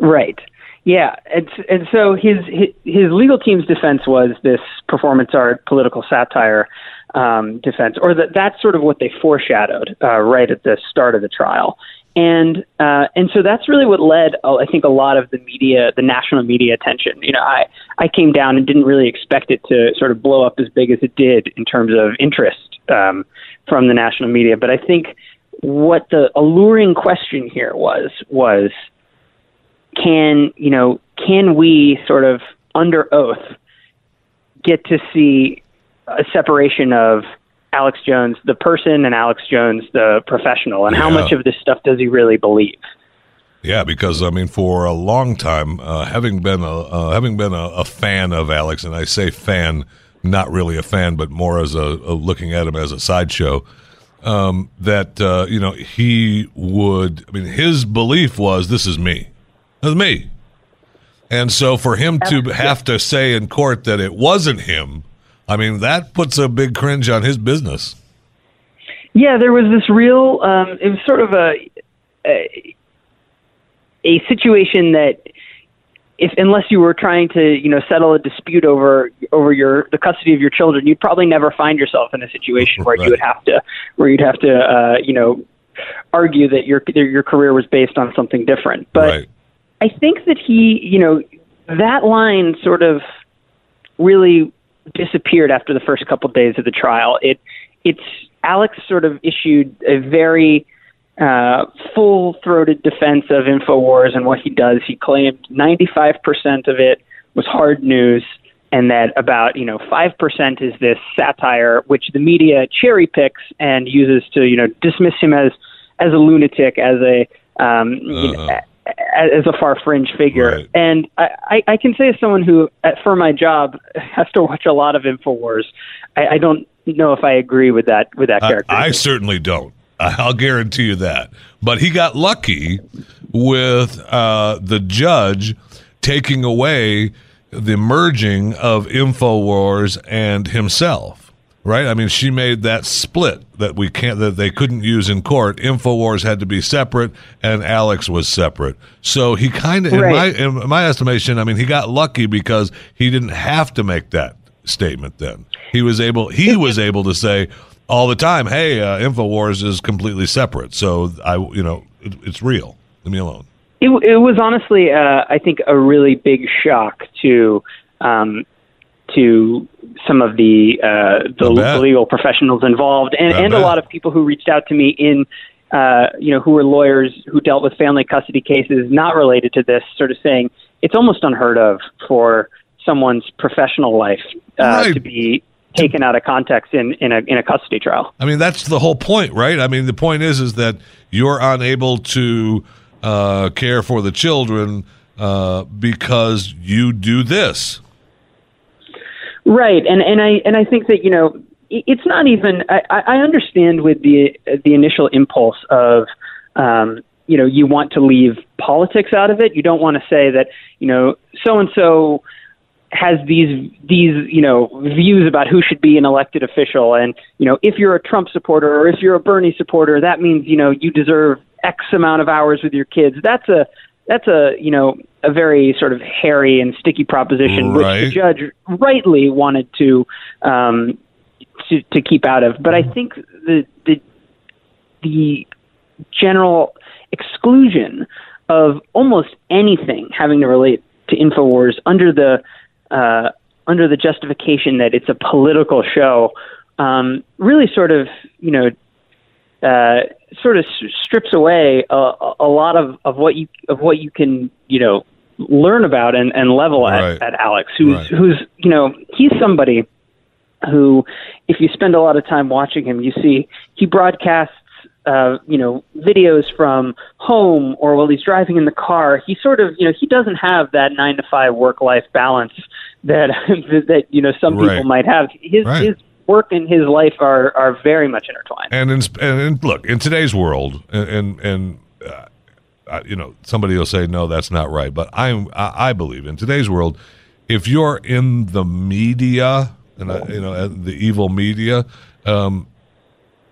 Right. Yeah, and and so his his, legal team's defense was this performance art political satire um, defense, or that that's sort of what they foreshadowed uh, right at the start of the trial, and uh, and so that's really what led uh, I think a lot of the media, the national media attention. You know, I I came down and didn't really expect it to sort of blow up as big as it did in terms of interest um, from the national media, but I think what the alluring question here was was can you know can we sort of under oath get to see a separation of Alex Jones the person and Alex Jones the professional and how much of this stuff does he really believe Yeah, because I mean, for a long time, uh, having been a uh, having been a, a fan of Alex, and I say fan, not really a fan, but more as a, a looking at him as a sideshow. Um, that uh, you know he would. I mean, his belief was, "This is me, is me," and so for him to have to say in court that it wasn't him, I mean, that puts a big cringe on his business. Yeah, there was this real. Um, it was sort of a, a a situation that, if unless you were trying to, you know, settle a dispute over over your the custody of your children, you'd probably never find yourself in a situation where Right. you would have to, where you'd have to, uh, you know, argue that your your career was based on something different. But right. I think that he, you know, that line sort of really disappeared after the first couple of days of the trial. It, it's Alex sort of issued a very uh, full throated defense of InfoWars and what he does. He claimed 95% of it was hard news and that about you know five percent is this satire, which the media cherry picks and uses to you know dismiss him as as a lunatic, as a um, you know, Uh-huh. As a far fringe figure. Right. And I, I, I can say as someone who, for my job, has to watch a lot of Infowars, I, I don't know if I agree with that with that I, character. I certainly don't. I'll guarantee you that. But he got lucky with uh, the judge taking away the merging of Infowars and himself. Right? I mean, she made that split that we can't that they couldn't use in court. Infowars had to be separate, and Alex was separate. So he kind of, Right. in my in my estimation, I mean, he got lucky because he didn't have to make that statement. Then he was able he was able to say all the time, "Hey, uh, Infowars is completely separate." So I, you know, it, it's real. Leave me alone. It, it was honestly, uh, I think, a really big shock to um, to some of the uh, the legal professionals involved, and, I and a lot of people who reached out to me in. Uh, you know, who were lawyers who dealt with family custody cases not related to this, sort of saying it's almost unheard of for someone's professional life uh, Right. to be taken out of context in, in a in a custody trial. I mean, that's the whole point, right? I mean, the point is, is that you're unable to uh, care for the children uh, because you do this. Right, and and I and I think that you know it's not even. I, I understand with the the initial impulse of. Um, you know, you want to leave politics out of it. You don't want to say that, you know, so and so has these these you know views about who should be an elected official and you know if you're a Trump supporter or if you're a Bernie supporter that means you know you deserve x amount of hours with your kids that's a that's a you know a very sort of hairy and sticky proposition which the judge rightly wanted to um to, to keep out of. But I think the the the general exclusion of almost anything having to relate to Infowars under the uh, under the justification that it's a political show um, really sort of you know uh, sort of s- strips away a, a lot of, of what you of what you can you know learn about and, and level at, Right. at Alex who's Right. who's you know he's somebody who if you spend a lot of time watching him you see he broadcasts uh, you know, videos from home or while he's driving in the car. He sort of, you know, he doesn't have that nine to five work life balance that that you know some Right. people might have. His his work and his life are are very much intertwined. And in, and in, look, in today's world, and and, uh, you know, somebody will say no, that's not right. But I'm I, I believe in today's world, if you're in the media and uh, you know the evil media, um,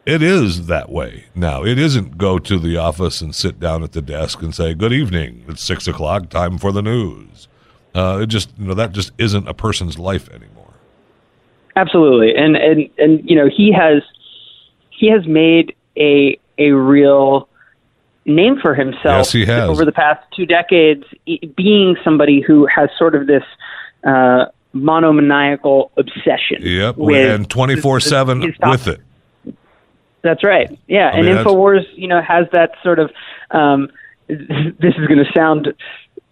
it is that way now. It isn't go to the office and sit down at the desk and say good evening. It's six o'clock. Time for the news. Uh, it just you know that just isn't a person's life anymore. Absolutely, and and and you know he has he has made a a real name for himself Yes, he has. over the past two decades, being somebody who has sort of this uh, monomaniacal obsession. Yep, with and twenty four seven with it. That's right. Yeah, and mean, that's- Infowars, you know, has that sort of. Um, this is going to sound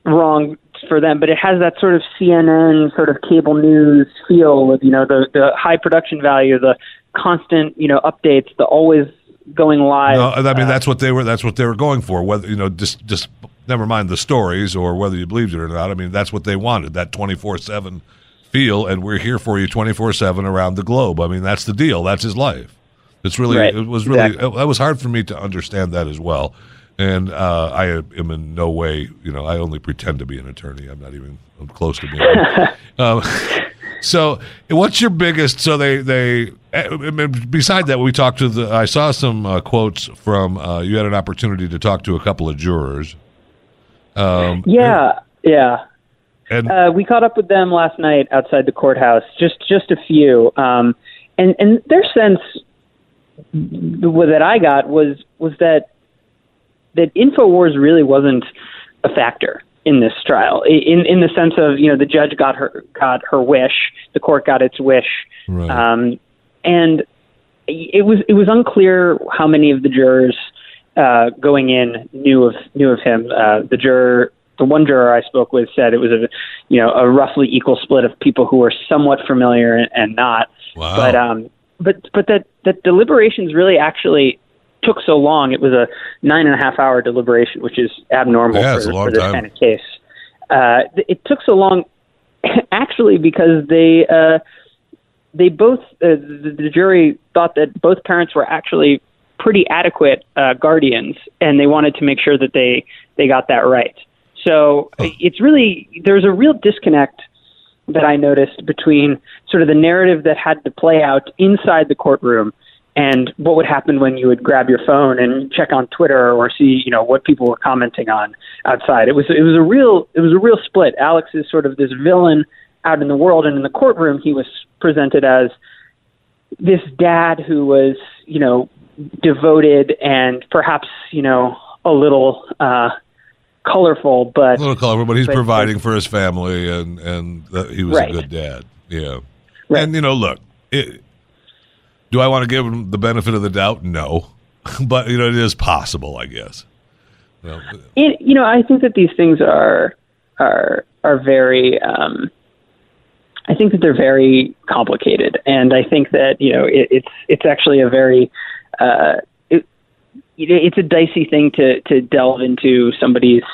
wrong for them, but it has that sort of CNN sort of cable news feel with you know the the high production value, the constant you know updates, the always going live. No, I mean uh, that's what they were. That's what they were going for. Whether you know, just just never mind the stories or whether you believed it or not. I mean, that's what they wanted. That twenty four seven feel, and we're here for you twenty four seven around the globe. I mean, that's the deal. That's his life. It's really. Right, It was really. exactly. It was hard for me to understand that as well. And uh, I am in no way, you know, I only pretend to be an attorney. I'm not even I'm close to being. um, so, what's your biggest? So they they. eh, Beside that, we talked to the. I saw some uh, quotes from. Uh, you had an opportunity to talk to a couple of jurors. Um, Yeah, yeah. and Uh, we caught up with them last night outside the courthouse. Just just a few, um, and and their sense th- that I got was was that that Infowars really wasn't a factor in this trial. In in the sense of you know the judge got her got her wish, the court got its wish, Right. um, and it was it was unclear how many of the jurors uh, going in knew of knew of him. Uh, the juror, the one juror I spoke with, said it was a you know a roughly equal split of people who were somewhat familiar and, and not. Wow. But um, but but that that deliberations really actually took so long. It was a nine and a half hour deliberation, which is abnormal Yeah, for, it's a long for this time. kind of case. Uh, it took so long, actually, because they uh, they both uh, the, the jury thought that both parents were actually pretty adequate uh, guardians, and they wanted to make sure that they they got that right. So it's really there's a real disconnect that I noticed between sort of the narrative that had to play out inside the courtroom and what would happen when you would grab your phone and check on Twitter or see, you know, what people were commenting on outside. It was it was a real it was a real split. Alex is sort of this villain out in the world and in the courtroom he was presented as this dad who was, you know, devoted and perhaps, you know, a little uh colorful but a little colorful, but he's but- providing for his family, and and he was Right. a good dad. Yeah, Right. and you know, look, it, do I want to give him the benefit of the doubt? No, but you know, it is possible, I guess. You know, it, you know, I think that these things are are are very. Um, I think that they're very complicated, and I think that you know it, it's it's actually a very uh, it, it's a dicey thing to to delve into somebody's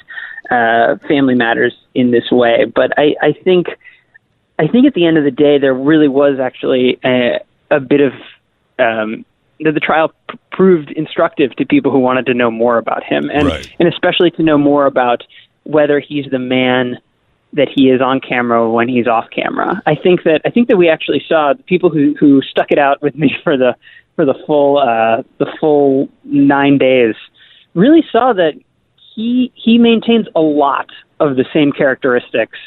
uh, family matters in this way. But I, I think I think at the end of the day, there really was actually a, a bit of um, the, the trial p- proved instructive to people who wanted to know more about him, and Right. and especially to know more about whether he's the man that he is on camera when he's off camera. I think that I think that we actually saw the people who who stuck it out with me for the for the full uh, the full nine days really saw that he he maintains a lot of the same characteristics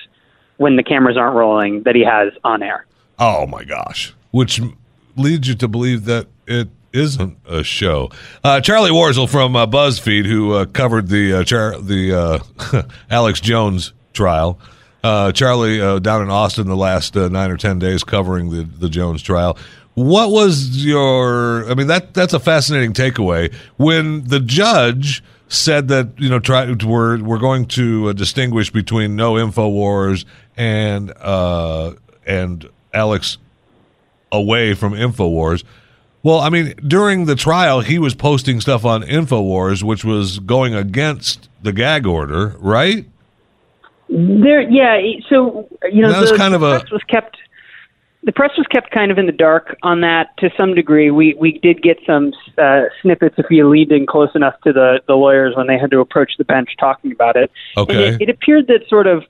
when the cameras aren't rolling that he has on air. oh my gosh, which leads you to believe that it isn't a show. Uh, Charlie Warzel from uh, BuzzFeed, who uh, covered the uh, Char- the uh, Alex Jones trial. Uh, Charlie down in Austin the last nine or ten days covering the the Jones trial. What was your? I mean that that's a fascinating takeaway. When the judge said that you know try we're we're going to distinguish between no Infowars and uh, and Alex away from Infowars. Well, I mean, during the trial, he was posting stuff on Infowars, which was going against the gag order, right? There, yeah. So you know, That was the, kind of a- press was kept. The press was kept kind of in the dark on that to some degree. We we did get some uh, snippets if you leaned in close enough to the the lawyers when they had to approach the bench talking about it. Okay. It, it appeared that sort of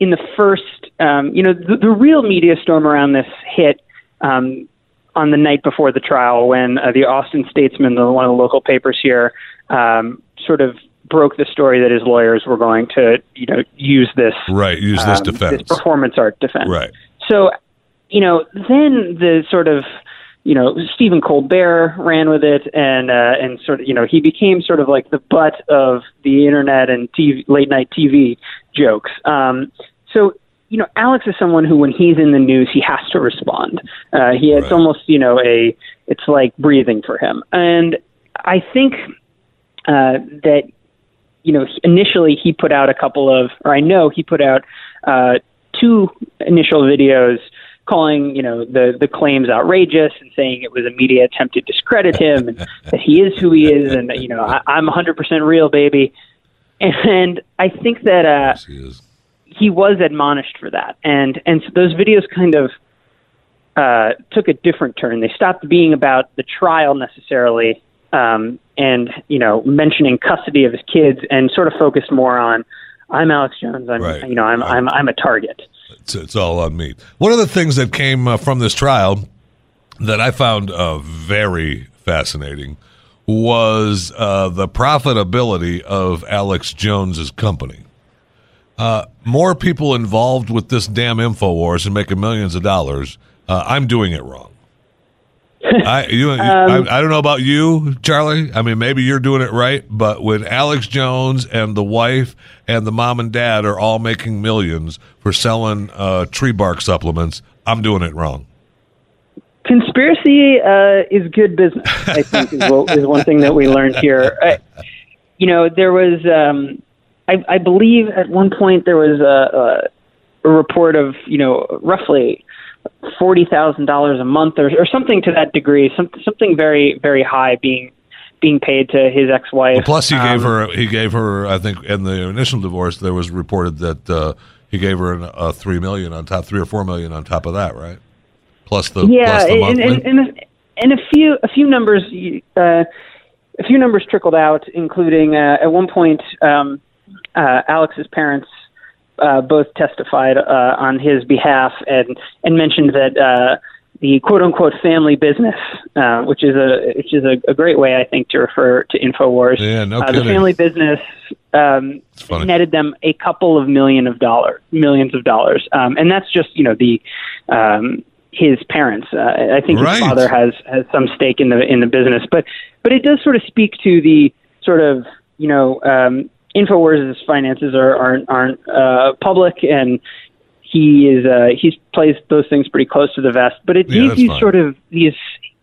in the first, um, you know, the, the real media storm around this hit um, on the night before the trial when uh, the Austin Statesman, the, one of the local papers here, um, sort of broke the story that his lawyers were going to, you know, use this Right. Use this um, defense. this performance art defense. Right. So, you know, then the sort of, you know, Stephen Colbert ran with it, and uh, and sort of, you know, he became sort of like the butt of the internet and TV, late night TV jokes. Um, so, you know, Alex is someone who, when he's in the news, he has to respond. Uh, he it's almost, you know, a it's like breathing for him, and I think uh, that you know, initially he put out a couple of, or I know he put out uh, two initial videos calling, you know, the the claims outrageous and saying it was a media attempt to discredit him and that he is who he is and you know I, I'm 100% real, baby. And I think that uh, Yes, he was admonished for that, and and so those videos kind of uh, took a different turn. They stopped being about the trial necessarily, um, and you know mentioning custody of his kids, and sort of focused more on I'm Alex Jones. I'm Right. you know I'm I'm I'm a target. It's, it's all on me. One of the things that came uh, from this trial that I found uh, very fascinating was uh, the profitability of Alex Jones's company. Uh, more people involved with this damn Infowars and making millions of dollars. Uh, I'm doing it wrong. I you I, I don't know about you, Charlie. I mean, maybe you're doing it right, but when Alex Jones and the wife and the mom and dad are all making millions for selling uh, tree bark supplements, I'm doing it wrong. conspiracy uh, is good business. I think is, what, is one thing that we learned here. I, you know, there was, um, I, I believe, at one point there was a, a, a report of you know roughly forty thousand dollars a month or, or something to that degree, some, something very very high being being paid to his ex-wife. Well, plus, he Um, gave her. He gave her. I think in the initial divorce, there was reported that uh, he gave her an, uh, three million on top, three or four million on top of that, right? Plus the yeah, plus the and, monthly. and, and, a- and a few a few numbers uh, a few numbers trickled out, including uh, at one point um, uh, Alex's parents uh, both testified uh, on his behalf and and mentioned that uh, the quote unquote family business, uh, which is a which is a, a great way I think to refer to Infowars. Yeah, no uh, the family business um, netted them a couple of million of dollars, millions of dollars, um, and that's just you know the um, his parents. Uh, I think Right. his father has has some stake in the in the business, but but it does sort of speak to the sort of you know um, Infowars' finances are aren't aren't uh, public and. He is uh, he plays those things pretty close to the vest, but it Yeah, gives you sort of these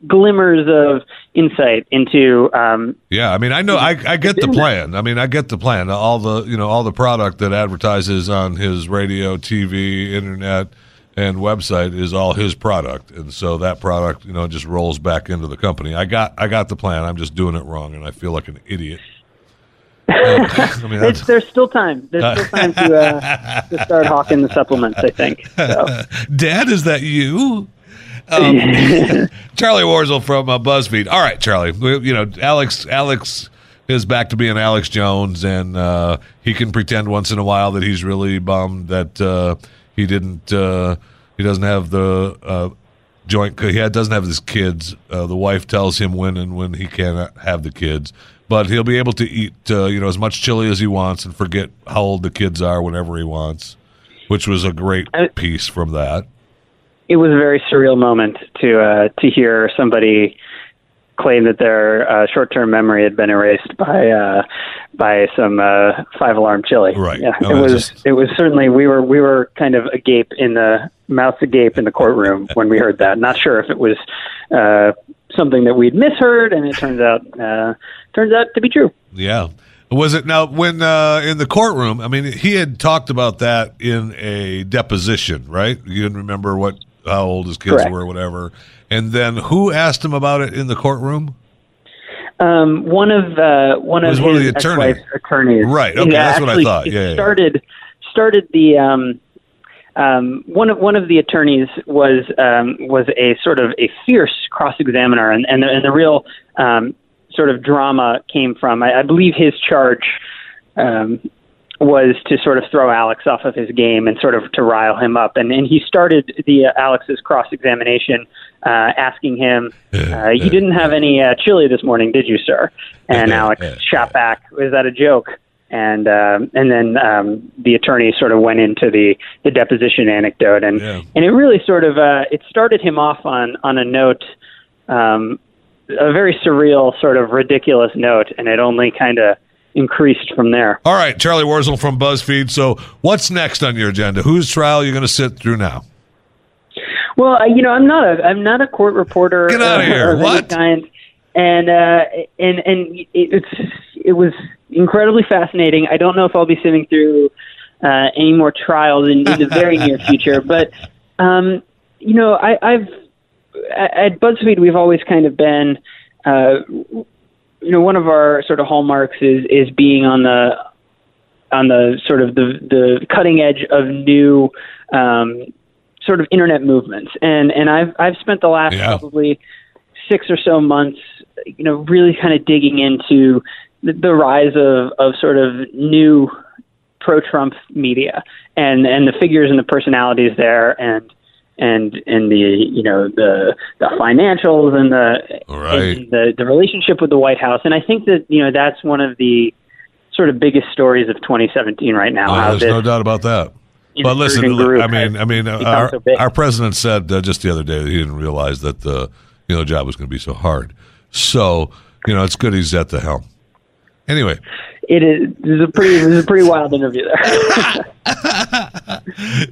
glimmers of insight into um, Yeah, I mean, I know, I, I get the plan. I mean, I get the plan. All the, you know, all the product that advertises on his radio, TV, internet, and website is all his product, and so that product, you know, just rolls back into the company. I got, I got the plan. I'm just doing it wrong, and I feel like an idiot. Uh, I mean, It's, there's still time. There's still time to, uh, to start hawking the supplements. I think. So. Dad, is that you? Um, Charlie Warzel from uh, BuzzFeed. All right, Charlie. We, you know, Alex. Alex is back to being Alex Jones, and uh, he can pretend once in a while that he's really bummed that uh, he didn't. Uh, he doesn't have the uh, joint. He doesn't have his kids. Uh, the wife tells him when and when he cannot have the kids. But he'll be able to eat, uh, you know, as much chili as he wants and forget how old the kids are whenever he wants, which was a great piece from that. it was a very surreal moment to uh, to hear somebody claim that their uh, short-term memory had been erased by uh, by some uh, five-alarm chili. Right. Yeah. It was just- it was certainly we were we were kind of agape in the mouths agape in the courtroom when we heard that. Not sure if it was uh, something that we'd misheard, and it turns out uh, turns out to be true. Yeah. Was it now when uh, in the courtroom? I mean, he had talked about that in a deposition, right? You didn't remember what how old his kids Correct. were, or whatever. And then who asked him about it in the courtroom? Um, one of uh, one of one of his the attorney. attorneys. Right, okay, Yeah, that's what I thought. Yeah, yeah. started started the um, um, one of one of the attorneys was um, was a sort of a fierce cross examiner, and and the, and the real um, sort of drama came from I, I believe his charge. Um, was to sort of throw Alex off of his game and sort of to rile him up, and and he started the uh, Alex's cross examination, uh, asking him, uh, "You didn't have any uh, chili this morning, did you, sir?" And Alex shot back, "Was that a joke?" And um, and then um, the attorney sort of went into the, the deposition anecdote, and and it really sort of uh, it started him off on on a note, um, a very surreal, sort of ridiculous note, and it only kind of increased from there. All right, Charlie Warzel from BuzzFeed. So, what's next on your agenda? Whose trial are you going to sit through now? Well, you know, I'm not a I'm not a court reporter. Get outta uh, here. of What? Kind. And uh, and and it, it's it was incredibly fascinating. I don't know if I'll be sitting through uh, any more trials in, in the very near future, but um, you know, I, I've at BuzzFeed we've always kind of been. Uh, you know, one of our sort of hallmarks is is being on the on the sort of the the cutting edge of new um, sort of internet movements, and and I've I've spent the last Yeah. probably six or so months, you know, really kind of digging into the, rise of of sort of new pro-Trump media and and the figures and the personalities there, and and and the you know the the financials and the Right. and the the relationship with the White House, and I think that you know that's one of the sort of biggest stories of 2017 right now. Uh, there's this no doubt about that. But listen, I mean, I mean, our, so our president said uh, just the other day that he didn't realize that the you know job was going to be so hard. So you know, it's good he's at the helm. Anyway, it is, it is a pretty it was a pretty wild interview there.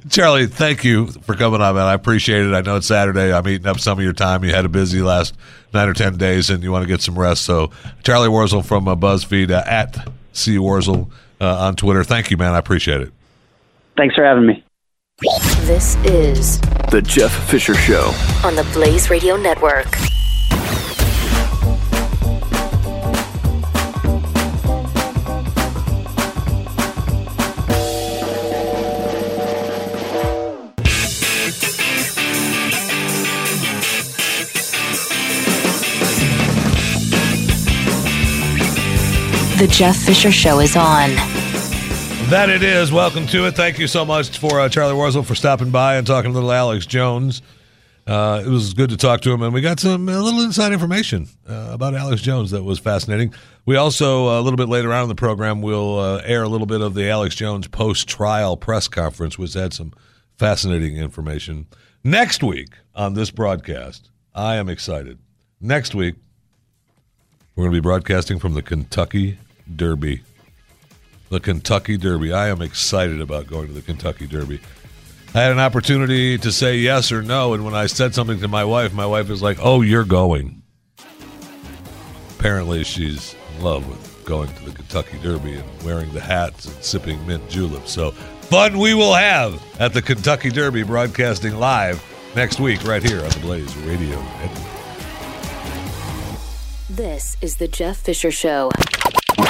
Charlie, thank you for coming on, man. I appreciate it. I know it's Saturday. I'm eating up some of your time. You had a busy last nine or ten days, and you want to get some rest. So, Charlie Warzel from uh, BuzzFeed uh, at C Warzel uh, on Twitter. Thank you, man. I appreciate it. Thanks for having me. This is The Jeff Fisher Show. on the Blaze Radio Network. The Jeff Fisher Show is on. That it is. Welcome to it. Thank you so much for uh, Charlie Warzel for stopping by and talking to little Alex Jones. Uh, it was good to talk to him, and we got some a little inside information uh, about Alex Jones that was fascinating. We also uh, a little bit later on in the program we'll uh, air a little bit of the Alex Jones post-trial press conference, which had some fascinating information. Next week on this broadcast, I am excited. Next week, we're going to be broadcasting from the Kentucky Derby the Kentucky Derby. I am excited about going to the Kentucky Derby. I had an opportunity to say yes or no, and when I said something to my wife, my wife was like, "Oh, you're going." Apparently, she's in love with going to the Kentucky Derby and wearing the hats and sipping mint juleps. So, fun we will have at the Kentucky Derby, broadcasting live next week right here on the Blaze Radio Network. This is The Jeff Fisher Show.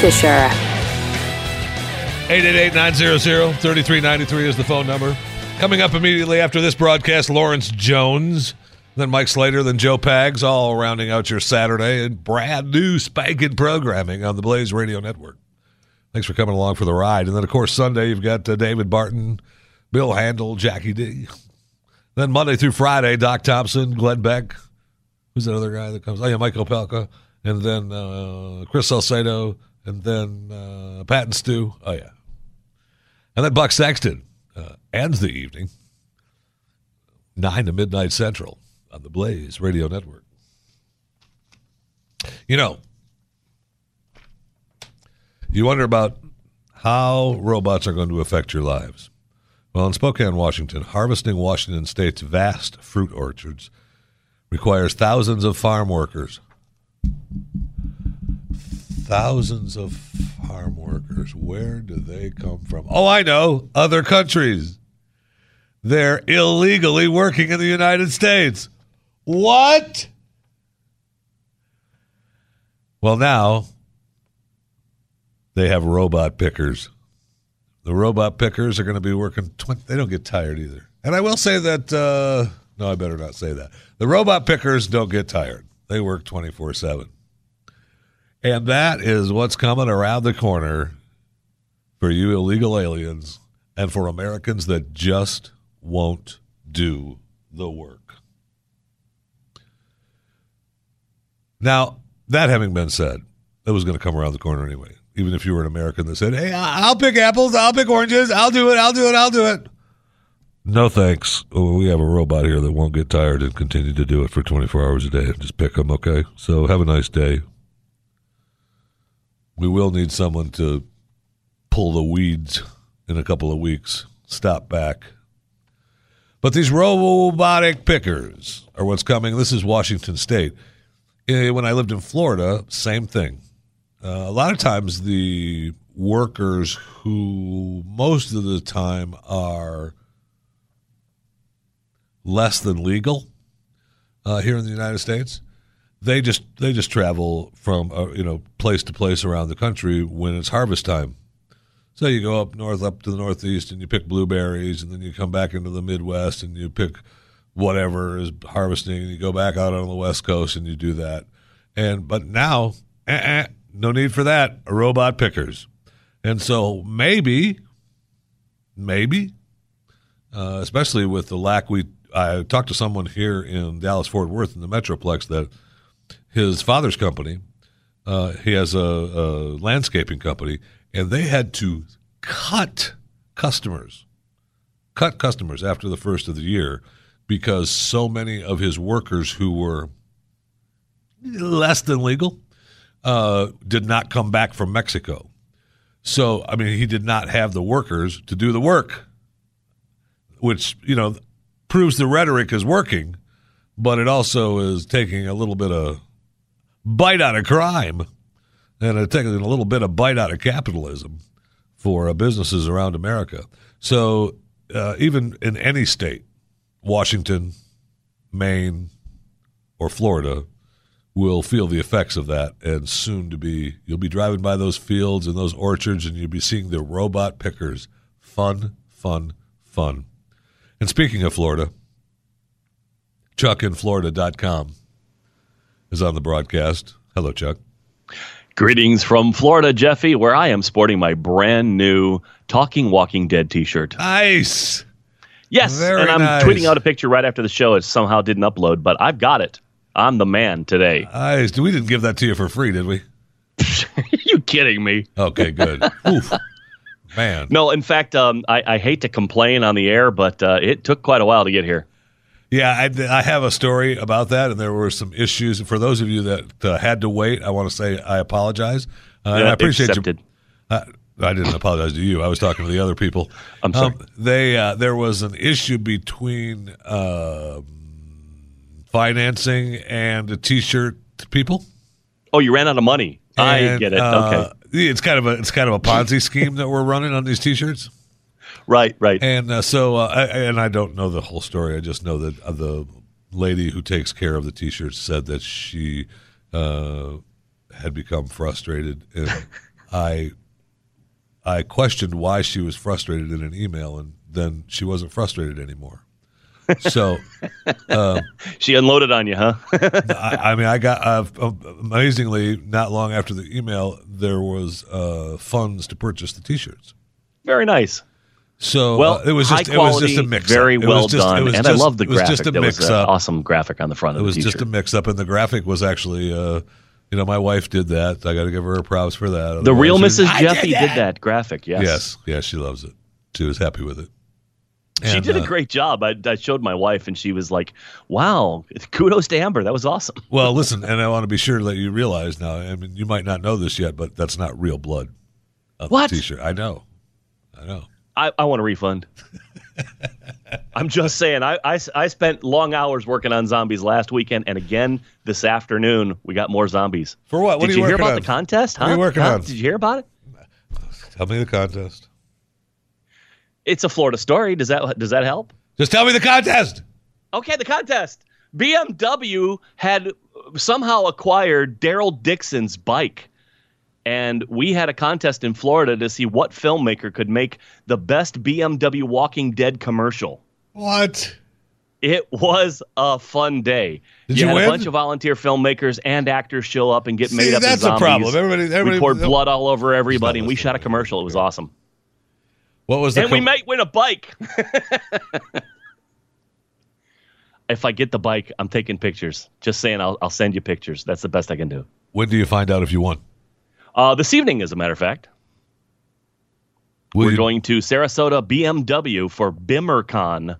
Fisher. 888-900-3393 is the phone number. Coming up immediately after this broadcast, Lawrence Jones, then Mike Slater, then Joe Pags, all rounding out your Saturday and brand new spanking programming on the Blaze Radio Network. Thanks for coming along for the ride. And then, of course, Sunday, you've got uh, David Barton, Bill Handel, Jackie D. Then Monday through Friday, Doc Thompson, Glenn Beck. Who's that other guy that comes? Oh, yeah, Michael Pelka. And then uh, Chris Salcedo. And then uh, Pat and Stu. Oh, yeah. And then Buck Sexton uh, ends the evening, 9 to midnight central on the Blaze Radio Network. You know, you wonder about how robots are going to affect your lives. Well, in Spokane, Washington, harvesting Washington State's vast fruit orchards requires thousands of farm workers. Thousands of farm workers. Where do they come from? Oh, I know. Other countries. They're illegally working in the United States. What? Well, now they have robot pickers. The robot pickers are going to be working 20, they don't get tired either. And I will say that uh, no, I better not say that. The robot pickers don't get tired. They work 24/7. And that is what's coming around the corner for you illegal aliens and for Americans that just won't do the work. Now, that having been said, it was going to come around the corner anyway. Even if you were an American that said, "Hey, I'll pick apples, I'll pick oranges, I'll do it, I'll do it, I'll do it." No thanks. Oh, we have a robot here that won't get tired and continue to do it for 24 hours a day. Just pick them, okay? So have a nice day. We will need someone to pull the weeds in a couple of weeks. Stop back. But these robotic pickers are what's coming. This is Washington State. Eh, When I lived in Florida, same thing. Uh, a lot of times, the workers who most of the time are less than legal uh, here in the United States, they just they just travel from uh, you know place to place around the country when it's harvest time. So you go up north, up to the northeast, and you pick blueberries, and then you come back into the Midwest and you pick whatever is harvesting, and you go back out on the West Coast and you do that. And but now uh-uh, no need for that. Robot pickers. And so maybe, maybe, uh, especially with the lack we, I talked to someone here in Dallas Fort Worth in the Metroplex that his father's company, uh, he has a, a landscaping company, and they had to cut customers, cut customers after the first of the year because so many of his workers who were less than legal uh, did not come back from Mexico. So, I mean, he did not have the workers to do the work, which, you know, proves the rhetoric is working, but it also is taking a little bit of bite out of crime. And taking a little bit of bite out of capitalism for uh, businesses around America. So, uh, even in any state, Washington, Maine, or Florida, will feel the effects of that. And soon to be you'll be driving by those fields and those orchards and you'll be seeing the robot pickers. Fun fun fun. And speaking of florida chuckinflorida.com is on the broadcast hello chuck Greetings from Florida, Jeffy, where I am sporting my brand new Talking Walking Dead t shirt. nice Yes, Very and I'm nice. tweeting out a picture right after the show. It somehow didn't upload, but I've got it. I'm the man today. nice we didn't give that to you for free did we you kidding me? okay good Oof. man No, in fact, um, I, I hate to complain on the air, but uh, it took quite a while to get here. Yeah, I, I have a story about that, and there were some issues. For those of you that uh, had to wait, I want to say I apologize. Uh, and I appreciate accepted. you. Uh, I didn't apologize to you. I was talking to the other people. I'm sorry. Um, they uh, there was an issue between um financing and the T-shirt people. Oh, you ran out of money. I get it. uh, okay. It's kind of a it's kind of a Ponzi scheme that we're running on these T-shirts. Right, right. And uh, so, uh, I, and I don't know the whole story. I just know that uh, the lady who takes care of the T-shirts said that she uh, had become frustrated, and I I questioned why she was frustrated in an email, and then she wasn't frustrated anymore. So, She unloaded on you, huh? I, I mean, I got uh, amazingly not long after the email, there was uh, funds to purchase the T-shirts. Very nice. So Well, uh, it was just high it was just a mix. very it well just, done, and just, I love the it was graphic. just a that mix was up. awesome graphic on the front It was just a mix up, and the graphic was actually, uh, you know, my wife did that. I got to give her a props for that. the real Mrs. she- Jeffy did that graphic. Yes. Yes, yes, she loves it. She was happy with it. She did a uh, great job. I, I showed my wife, and she was like, "Wow, kudos to Amber. That was awesome." Well, listen, and I want to be sure that you realize now. I mean, you might not know this yet, but that's not real blood. on What? T-shirt? I know, I know. I, I want a refund. I'm just saying. I, I, I spent long hours working on zombies last weekend, and again this afternoon we got more zombies. For what? What Did are you you hear about on? the contest? Huh? What are you working Huh? on? Did you hear about it? Tell me the contest. It's a Florida story. Does that does that help? Just tell me the contest. Okay, the contest. BMW had somehow acquired Daryl Dixon's bike. And we had a contest in Florida to see what filmmaker could make the best BMW Walking Dead commercial. What? It was a fun day. Did you you had win? a bunch of volunteer filmmakers and actors show up and get See, made up. that's as a problem. Everybody- everybody- we poured blood all over everybody, and we shot a commercial. It was awesome. What was the? and we might win a bike. if I get the bike, I'm taking pictures. Just saying, I'll, I'll send you pictures. That's the best I can do. when do you find out if you won? Uh, this evening, as a matter of fact, Will we're you- going to Sarasota BMW for BimmerCon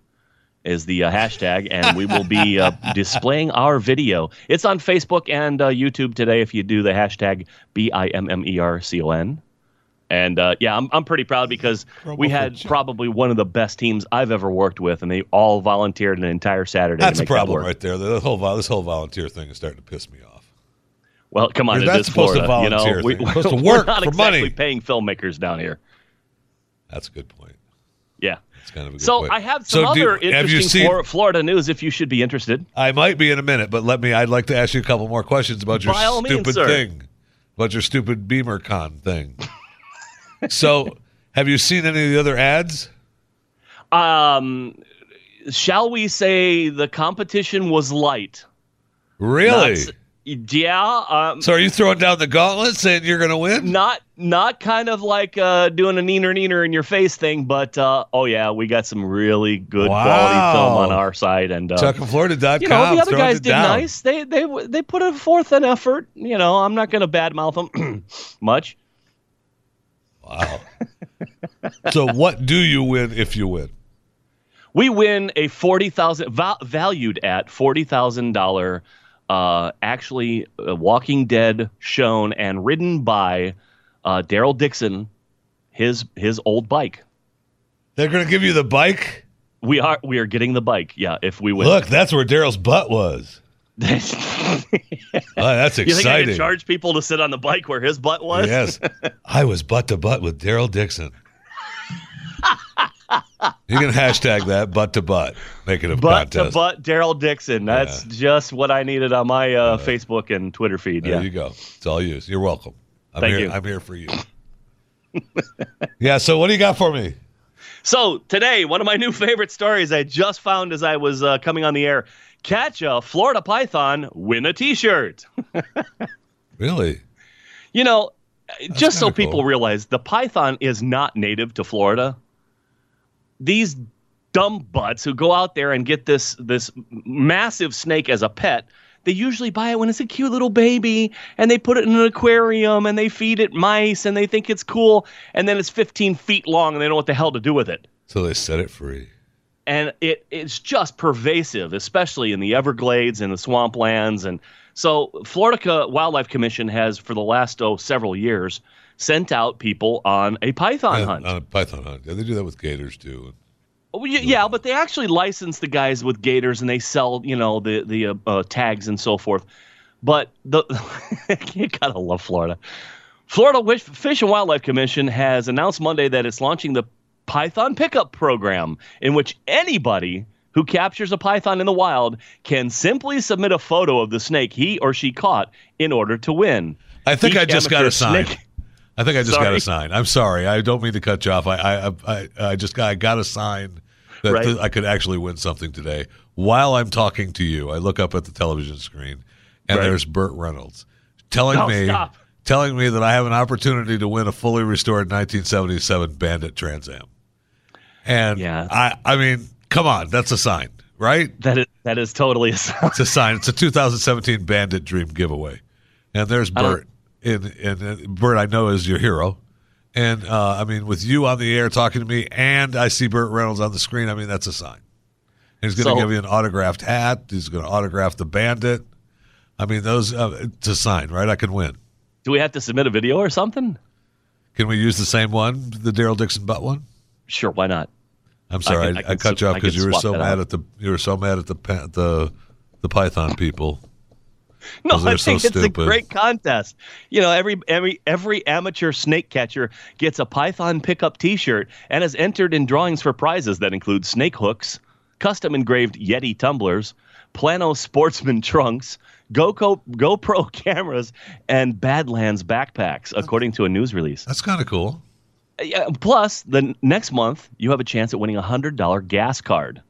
is the uh, hashtag, and we will be uh, displaying our video. It's on Facebook and uh, YouTube today if you do the hashtag B I M M E R C O N. And uh, yeah, I'm, I'm pretty proud because we had probably one of the best teams I've ever worked with, and they all volunteered an entire Saturday. That's a problem right there. The whole this whole volunteer thing is starting to piss me off. Well, come on, not is Florida. you know, we. You're supposed to we're work not for exactly money. paying filmmakers down here. That's a good point. Yeah. That's kind of a good point. So point. I have some So do- other you interesting seen- Florida news if you should be interested. I might be in a minute, but let me. I'd like to ask you a couple more questions about your all means, stupid thing, about your stupid BimmerCon thing. so, have you seen any of the other ads? Um, shall we say the competition was light? Really? Not, Yeah. Um, So are you throwing down the gauntlet saying you're going to win? not not kind of like uh, doing a neener neener in your face thing, but uh, oh yeah, we got some really good quality film on our side, and uh, ChuckinFlorida.com. you know the other guys did down. nice. They they they put a forth an effort. You know, I'm not going to badmouth them much. Wow. so what do you win if you win? We win a forty thousand val- valued at forty thousand dollar, uh, actually uh, Walking Dead shown and ridden by uh, Daryl Dixon, his his old bike. They're going to give you the bike? We are we are getting the bike. Yeah, if we win. Look, that's where Daryl's butt was. you Oh, that's think I exciting. can charge people to sit on the bike where his butt was? Yes. I was butt to butt with Daryl Dixon. You can hashtag that butt to butt. Make it a Butt contest. to butt, Daryl Dixon. That's just what I needed on my uh, Facebook and Twitter feed. There Yeah. you go. It's all yours. You're welcome. I'm Thank here, you. I'm here for you. yeah, so what do you got for me? So today, one of my new favorite stories I just found as I was uh, coming on the air: catch a Florida python, win a T-shirt. Really? You know, just so kinda people realize, the python is not native to Florida. These dumb butts who go out there and get this this massive snake as a pet, they usually buy it when it's a cute little baby and they put it in an aquarium and they feed it mice and they think it's cool and then it's 15 feet long and they don't know what the hell to do with it. So they set it free. and it it's just pervasive, especially in the Everglades and the swamplands. And so, Florida Wildlife Commission has, for the last oh several years, sent out people on a python Yeah, hunt. On a python hunt. Yeah, they do that with gators too. Oh, y- yeah, but they actually license the guys with gators and they sell, you know, the the uh, uh, tags and so forth. But the you gotta love Florida. Florida Fish and Wildlife Commission has announced Monday that it's launching the Python Pickup Program, in which anybody who captures a python in the wild can simply submit a photo of the snake he or she caught in order to win. I think Each I just got a sign. snake- I think I just got a sign. I'm sorry. I don't mean to cut you off. I I I, I just got I got a sign that Right. th- I could actually win something today. While I'm talking to you, I look up at the television screen and Right. there's Burt Reynolds telling No, me stop. telling me that I have an opportunity to win a fully restored 1977 Bandit Trans Am. And Yeah. I I mean, come on, that's a sign, right? That is that is totally a sign. It's a sign. It's a 2017 Bandit Dream giveaway, and there's Burt. And and Burt, I know is your hero, and uh, I mean, with you on the air talking to me, and I see Burt Reynolds on the screen. I mean, that's a sign. He's going to So- give you an autographed hat. He's going to autograph the Bandit. I mean, those. Uh, it's a sign, right? I can win. Do we have to submit a video or something? Can we use the same one, the Daryl Dixon butt one? Sure, why not? I'm sorry, I, can- I I, can cut sw- you off because you were so mad out. at the you were so mad at the the the Python people. No, 'Cause they're I so think it's a great contest. You know, every every every amateur snake catcher gets a Python pickup T-shirt and is entered in drawings for prizes that include snake hooks, custom engraved Yeti tumblers, Plano Sportsman trunks, GoPro GoPro cameras, and Badlands backpacks, according to a news release. That's kind of cool. Uh, yeah, plus, the next month you have a chance at winning a hundred dollar gas card.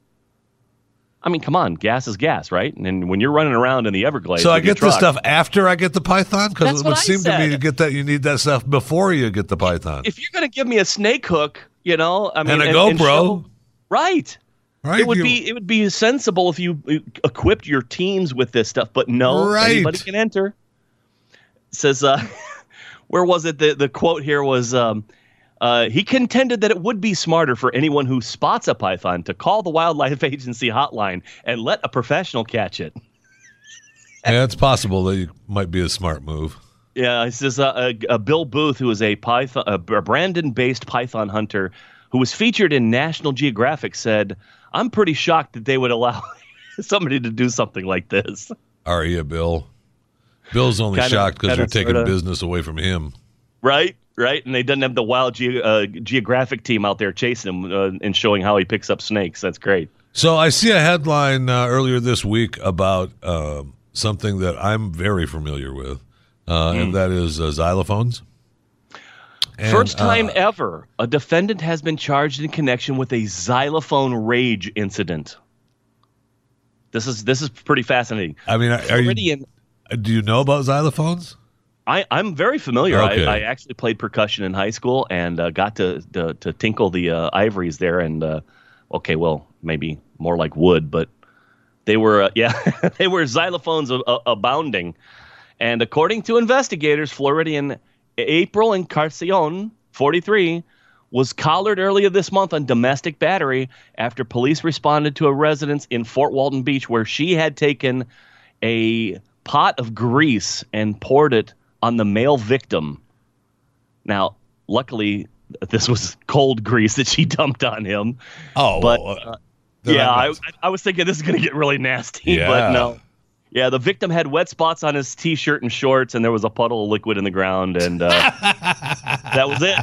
I mean, come on, gas is gas, right? And when you're running around in the Everglades, So I get this truck- stuff after I get the Python because it would seem to me to get that you need that stuff before you get the Python. if you're going to give me a snake hook, you know, I mean, And a and GoPro. show- right? right? It would You- be it would be sensible if you equipped your teams with this stuff, but no, Right. anybody can enter. It says, uh, where was it? The the quote here was. Um, uh, he contended that it would be smarter for anyone who spots a python to call the wildlife agency hotline and let a professional catch it. Yeah, it's possible that it might be a smart move. Yeah, it says a, uh, uh, Bill Booth, who is a Python, a Brandon-based Python hunter, who was featured in National Geographic, said, "I'm pretty shocked that they would allow somebody to do something like this." Are you, Bill? Bill's only Kinda- shocked because you're taking sorta. business away from him. Right, right, and they didn't have the Wild Ge- uh, Geographic team out there chasing him uh, and showing how he picks up snakes. That's great. So I see a headline uh, earlier this week about um, something that I'm very familiar with, uh, and that is uh, xylophones. And, First time ever, a defendant has been charged in connection with a xylophone rage incident. This is this is pretty fascinating. I mean, are you Floridian, Uh, Do you know about xylophones? I, I'm very familiar. Okay. I, I actually played percussion in high school and uh, got to, to to tinkle the uh, ivories there. And uh, okay, well, maybe more like wood, but they were uh, yeah, they were xylophones abounding. And according to investigators, Floridian April Encarcion, 43, was collared earlier this month on domestic battery after police responded to a residence in Fort Walton Beach where she had taken a pot of grease and poured it on the male victim. Now, luckily, this was cold grease that she dumped on him. Oh, but well, uh, uh, yeah, I, I was thinking this is going to get really nasty, Yeah. but no. Yeah, the victim had wet spots on his t-shirt and shorts, and there was a puddle of liquid in the ground, and uh, that was it.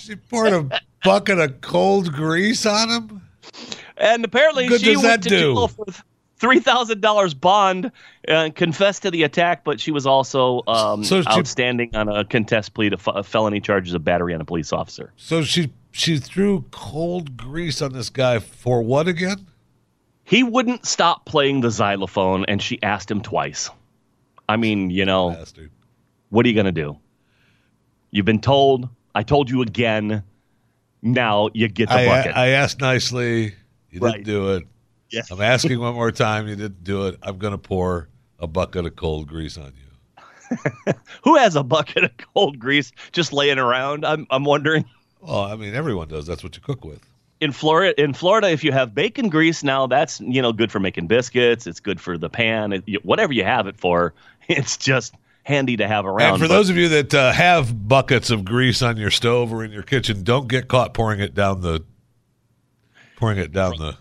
she poured a bucket of cold grease on him. And apparently, Good she went to do? jail for three thousand dollars bond and confessed to the attack, but she was also um, So she- outstanding on a contest plea to f- felony charges of battery on a police officer. So she she threw cold grease on this guy for what again? He wouldn't stop playing the xylophone, and she asked him twice. I mean, you know, Bastard. what are you gonna do? You've been told. I told you again. Now you get the I, bucket. I asked nicely. You Right. didn't do it. Yeah. I'm asking one more time. You didn't do it. I'm going to pour a bucket of cold grease on you. Who has a bucket of cold grease just laying around? I'm I'm wondering. Well, I mean, everyone does. That's what you cook with. in Florida, in Florida, if you have bacon grease now, that's you know good for making biscuits. It's good for the pan. It, whatever you have it for, it's just handy to have around. and for But those of you that uh, have buckets of grease on your stove or in your kitchen, don't get caught pouring it down the pouring it down the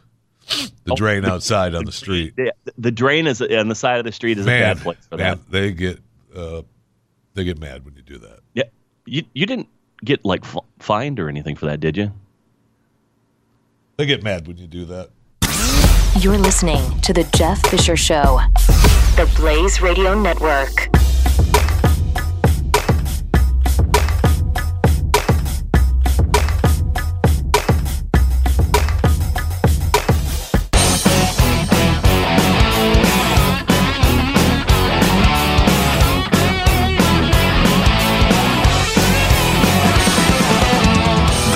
the Oh. drain outside on the street. the, the drain is on the side of the street is a bad place for man, that. they get uh, they get mad when you do that. Yeah, you you didn't get like f- fined or anything for that, did you? They get mad when you do that. You're listening to The Jeff Fisher Show, the Blaze Radio Network.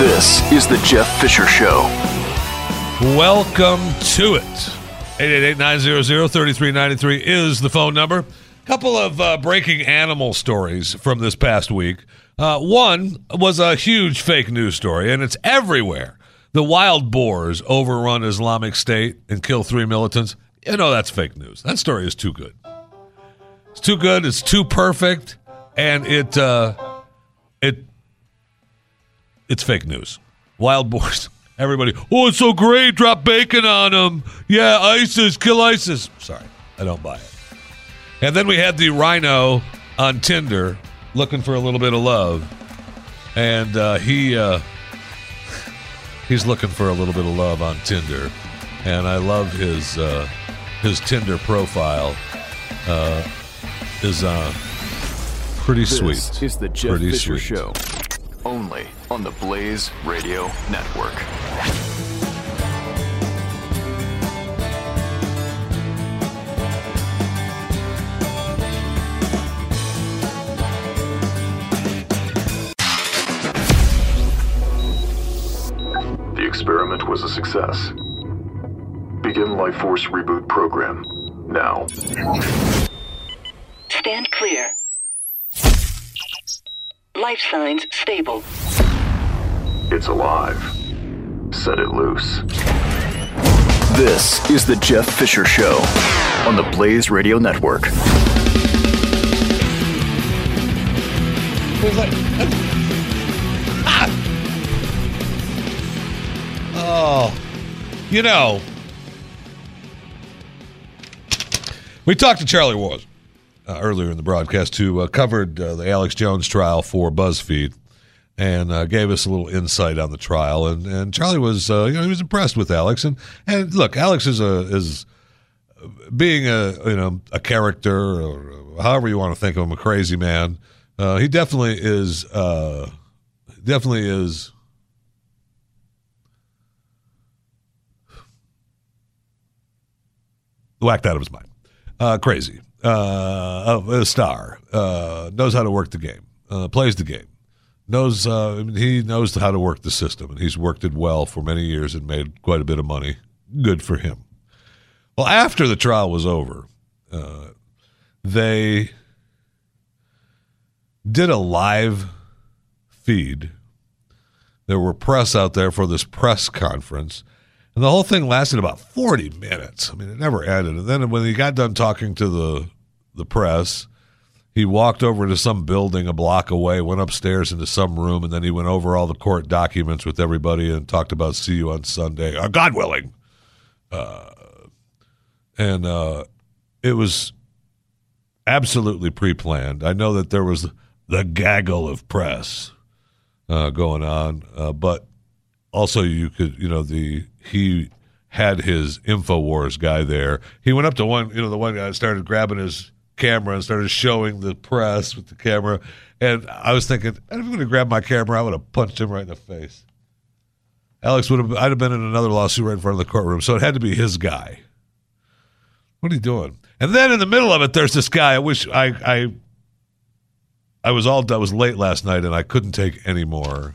This is the Jeff Fisher Show. Welcome to it. 888-900-3393 is the phone number. Couple of uh, breaking animal stories from this past week. Uh, one was a huge fake news story, and it's everywhere. The wild boars overrun Islamic State and kill three militants. You know that's fake news. That story is too good. It's too good. It's too perfect, and it uh, it's fake news. Wild boars. Everybody, oh, it's so great. Drop bacon on them. Yeah, ISIS, kill ISIS. Sorry, I don't buy it. And then we had the rhino on Tinder looking for a little bit of love. And uh, he uh, he's looking for a little bit of love on Tinder. And I love his uh, his Tinder profile. Uh, is uh, pretty This sweet. is the Jeff Pretty Fisher sweet. Show. Only on the Blaze Radio Network. The experiment was a success. Begin Life Force Reboot Program. Now. Stand clear. Life signs stable. It's alive. Set it loose. This is the Jeff Fisher Show on the Blaze Radio Network. Oh, you know, we talked to Charlie Wars uh, earlier in the broadcast who uh, covered uh, the Alex Jones trial for BuzzFeed and uh, gave us a little insight on the trial. And, and Charlie was, uh, you know, he was impressed with Alex. And, and look, Alex is a is being a you know a character or however you want to think of him, a crazy man. Uh, he definitely is. Uh, definitely is. whacked out of his mind. uh, crazy, uh, a star, knows how to work the game, plays the game, knows uh, he knows how to work the system, and he's worked it well for many years and made quite a bit of money. Good for him. Well, after the trial was over, uh, they did a live feed. There were press out there for this press conference, and the whole thing lasted about 40 minutes. I mean, it never ended. And then when he got done talking to the the press, he walked over to some building a block away, went upstairs into some room, and then he went over all the court documents with everybody and talked about see you on Sunday, uh, God willing. Uh, and uh, it was absolutely pre-planned. I know that there was the gaggle of press uh, going on, uh, but also you could, you know, the he had his Infowars guy there. He went up to one, you know, the one guy started grabbing his camera and started showing the press with the camera. And I was thinking, if I'm going to grab my camera, I would have punched him right in the face. Alex would have, I'd have been in another lawsuit right in front of the courtroom. So it had to be his guy. What are you doing? And then in the middle of it, there's this guy. I wish I, I, I was all, I was late last night and I couldn't take any more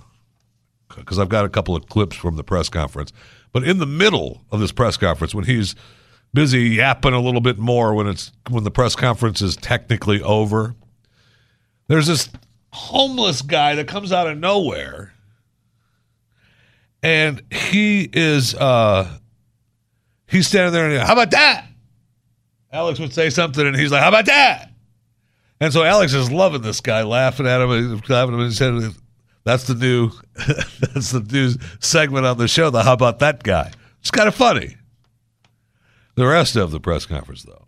because I've got a couple of clips from the press conference. But in the middle of this press conference, when he's busy yapping a little bit more when it's when the press conference is technically over, there's this homeless guy that comes out of nowhere, and he is uh he's standing there and how about that? Alex would say something, and he's like, "How about that?" And so Alex is loving this guy, laughing at him, laughing at him, and he said, "That's the new, that's the new segment on the show. The how about that guy? It's kind of funny." The rest of the press conference, though,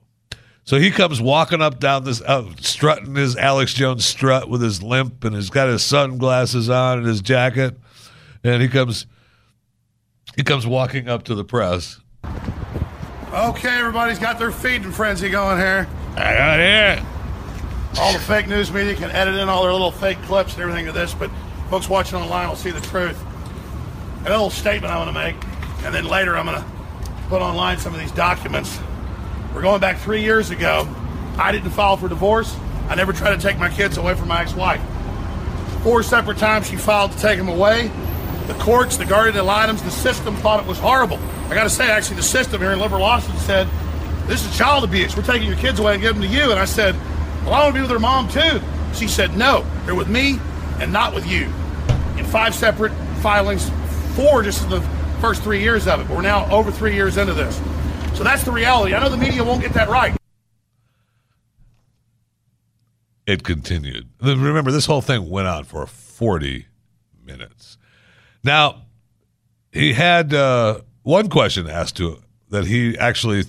so he comes walking up down this, uh, strutting his Alex Jones strut with his limp, and he's got his sunglasses on and his jacket, and he comes, he comes walking up to the press. Okay, everybody's got their feeding frenzy going here. I got it. All the fake news media can edit in all their little fake clips and everything to this, but folks watching online will see the truth. A little statement I want to make, and then later I'm going to put online some of these documents. We're going back three years ago. I didn't file for divorce. I never tried to take my kids away from my ex-wife. Four separate times she filed to take them away. The courts, the guardian ad litems, the system thought it was horrible. I got to say, actually, the system here in Liberal Austin said, "This is child abuse. We're taking your kids away and giving them to you." And I said, "Well, I want to be with their mom too." She said, "No, they're with me and not with you." In five separate filings, four just in the first three years of it. But we're now over three years into this, so that's the reality. I know the media won't get that right. It continued. Remember, this whole thing went on for 40 minutes. Now, he had uh, one question asked to him that he actually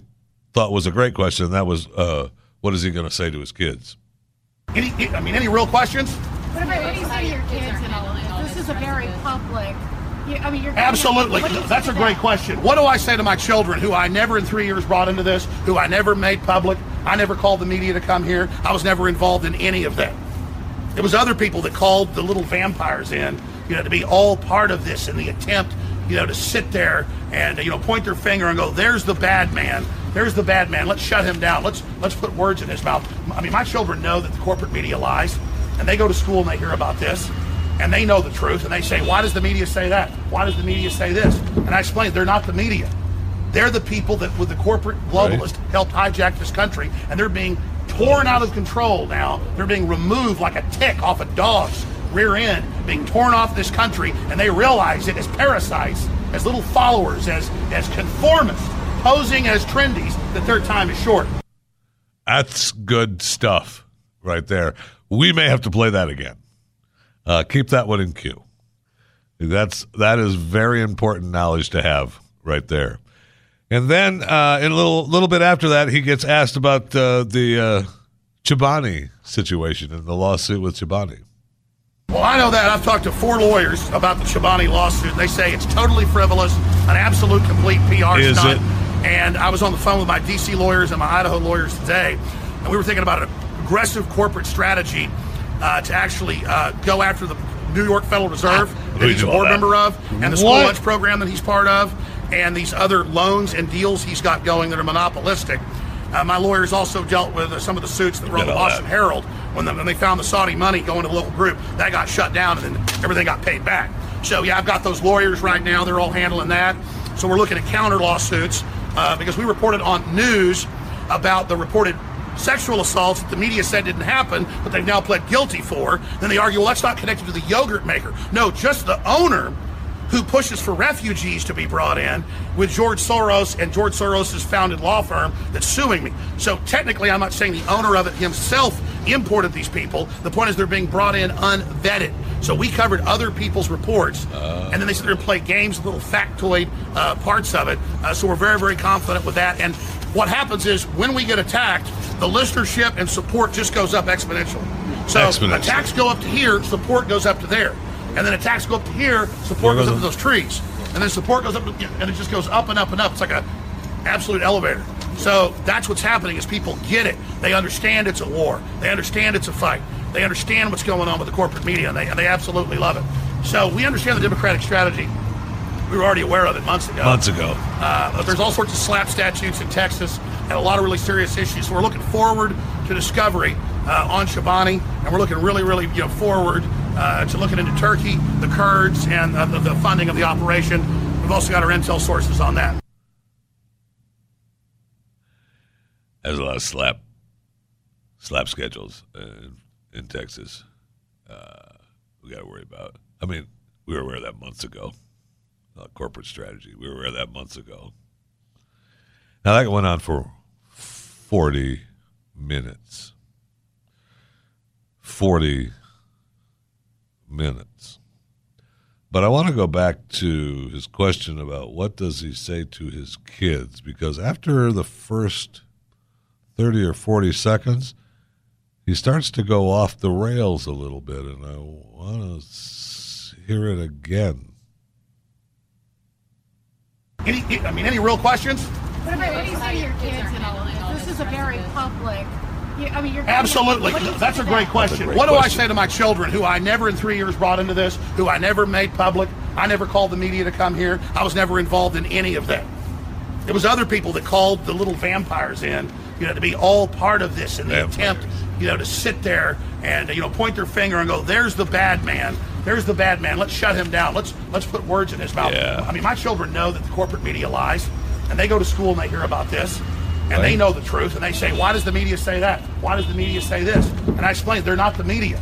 thought was a great question, and that was, uh, "What is he going to say to his kids?" Any, I mean, any real questions? What about what do you say to your kids and all this? This is a very public. I mean, you're Absolutely. That's a great them? question. What do I say to my children who I never in three years brought into this, who I never made public? I never called the media to come here. I was never involved in any of that. It was other people that called the little vampires in, you know, to be all part of this in the attempt, you know, to sit there and you know point their finger and go, "There's the bad man. There's the bad man. Let's shut him down. Let's let's put words in his mouth." I mean, my children know that the corporate media lies, and they go to school and they hear about this, and they know the truth, and they say, "Why does the media say that? Why does the media say this?" And I explain, they're not the media. They're the people that, with the corporate globalist, helped hijack this country, and they're being torn out of control now. They're being removed like a tick off a dog's rear end, being torn off this country, and they realize it as parasites, as little followers, as as conformists, posing as trendies, that their time is short. That's good stuff right there. We may have to play that again. Uh, keep that one in queue. That's that is very important knowledge to have right there. And then uh, in a little little bit after that, he gets asked about uh, the uh, Chobani situation and the lawsuit with Chobani. Well, I know that. I've talked to four lawyers about the Chobani lawsuit. They say it's totally frivolous, an absolute complete PR Is stunt. it? And I was on the phone with my D.C. lawyers and my Idaho lawyers today, and we were thinking about an aggressive corporate strategy uh, to actually uh, go after the New York Federal Reserve that he's a board that. member of, and the school What? lunch program that he's part of, and these other loans and deals he's got going that are monopolistic. Uh, my lawyers also dealt with uh, some of the suits that were on the Boston that. Herald when, the, when they found the Saudi money going to the local group. That got shut down and then everything got paid back. So, yeah, I've got those lawyers right now. They're all handling that. So, we're looking at counter lawsuits uh, because we reported on news about the reported sexual assaults that the media said didn't happen, but they've now pled guilty for. Then they argue, well, that's not connected to the yogurt maker. No, just the owner who pushes for refugees to be brought in with George Soros and George Soros' founded law firm that's suing me. So technically, I'm not saying the owner of it himself imported these people. The point is they're being brought in unvetted. So we covered other people's reports, and then they sit there and play games, little factoid uh, parts of it. Uh, so we're very, very confident with that. And what happens is when we get attacked, the listenership and support just goes up exponentially. So Exponentially. attacks go up to here, support goes up to there. And then attacks go up to here, support goes goes up to those trees. And then support goes up, to, and it just goes up and up and up. It's like a absolute elevator. So that's what's happening is people get it. They understand it's a war. They understand it's a fight. They understand what's going on with the corporate media, and they, and they absolutely love it. So we understand the Democratic strategy. We were already aware of it months ago. Months ago. Uh, but there's all sorts of SLAPP statutes in Texas and a lot of really serious issues. So we're looking forward to discovery uh, on Chobani, and we're looking really, really you know forward uh, to looking into Turkey, the Kurds, and uh, the, the funding of the operation. We've also got our intel sources on that. There's a lot of slap slap schedules in, in Texas. Uh, we got to worry about. I mean, we were aware of that months ago. Uh, corporate strategy. We were aware that months ago. Now that went on for forty minutes. Forty minutes. But I want to go back to his question about what does he say to his kids because after the first 30 or 40 seconds, he starts to go off the rails a little bit, and I want to hear it again. Any, I mean, any real questions? What about what do you say to your kids and all of this? This is a very public. You, I mean, you're Absolutely. What do you say That's a great that? question. great what do I question. say to my children who I never in three years brought into this, who I never made public? I never called the media to come here. I was never involved in any of that. It was other people that called the little vampires in, you know, to be all part of this in the Vampires. attempt, you know, to sit there and you know point their finger and go, "There's the bad man. There's the bad man. Let's shut him down. Let's let's put words in his mouth." Yeah. I mean, my children know that the corporate media lies, and they go to school and they hear about this, and they know the truth, and they say, "Why does the media say that? Why does the media say this?" And I explain, they're not the media.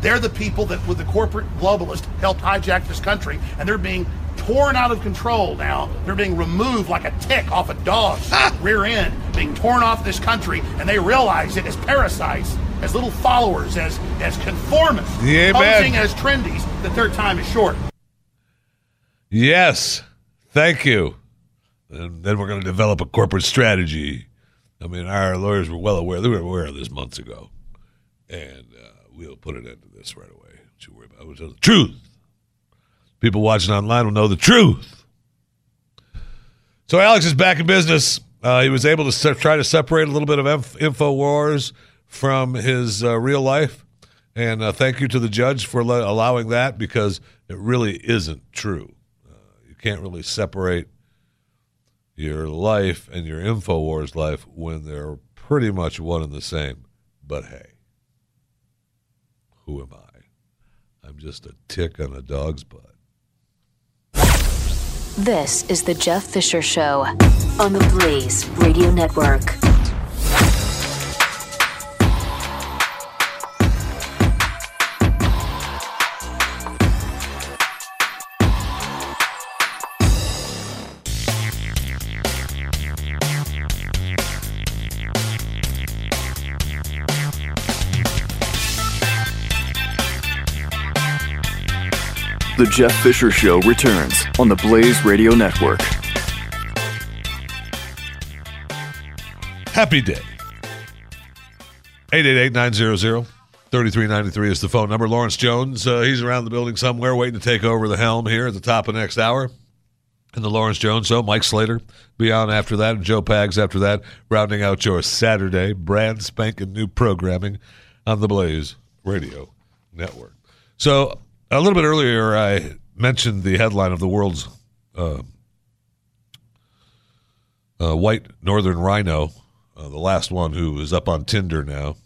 They're the people that, with the corporate globalist, helped hijack this country, and they're being torn out of control now. They're being removed like a tick off a dog's rear end, being torn off this country, and they realize it as parasites, as little followers, as as conformists, Yeah, man. posing as trendies, that their time is short. Yes, thank you. And then we're going to develop a corporate strategy. I mean, our lawyers were well aware. They were aware of this months ago, and uh, we'll put an end to this right away. Don't you worry about it. We'll tell the truth. People watching online will know the truth. So Alex is back in business. Uh, he was able to se- try to separate a little bit of Inf- Infowars from his uh, real life. And uh, thank you to the judge for le- allowing that because it really isn't true. Uh, you can't really separate your life and your Infowars life when they're pretty much one and the same. But hey, who am I? I'm just a tick on a dog's butt. This is the Jeff Fisher Show on the Blaze Radio Network. The Jeff Fisher Show returns on the Blaze Radio Network. Happy day. 888-900-3393 is the phone number. Lawrence Jones, uh, he's around the building somewhere waiting to take over the helm here at the top of next hour. And the Lawrence Jones Show, Mike Slater be on after that, and Joe Pags after that, rounding out your Saturday brand spanking new programming on the Blaze Radio Network. So a little bit earlier, I mentioned the headline of the world's uh, uh, white northern rhino uh, the last one who is up on Tinder now,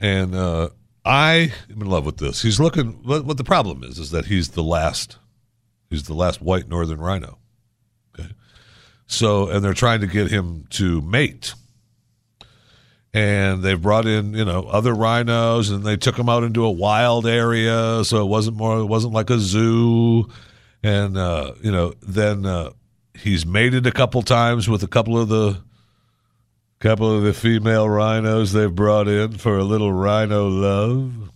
and uh, I am in love with this. He's looking. What, what the problem is is that he's the last. He's the last white northern rhino. Okay, so and they're trying to get him to mate and they've brought in you know other rhinos and they took them out into a wild area so it wasn't more it wasn't like a zoo. And uh, you know then uh, he's mated a couple times with a couple of the couple of the female rhinos they've brought in for a little rhino love.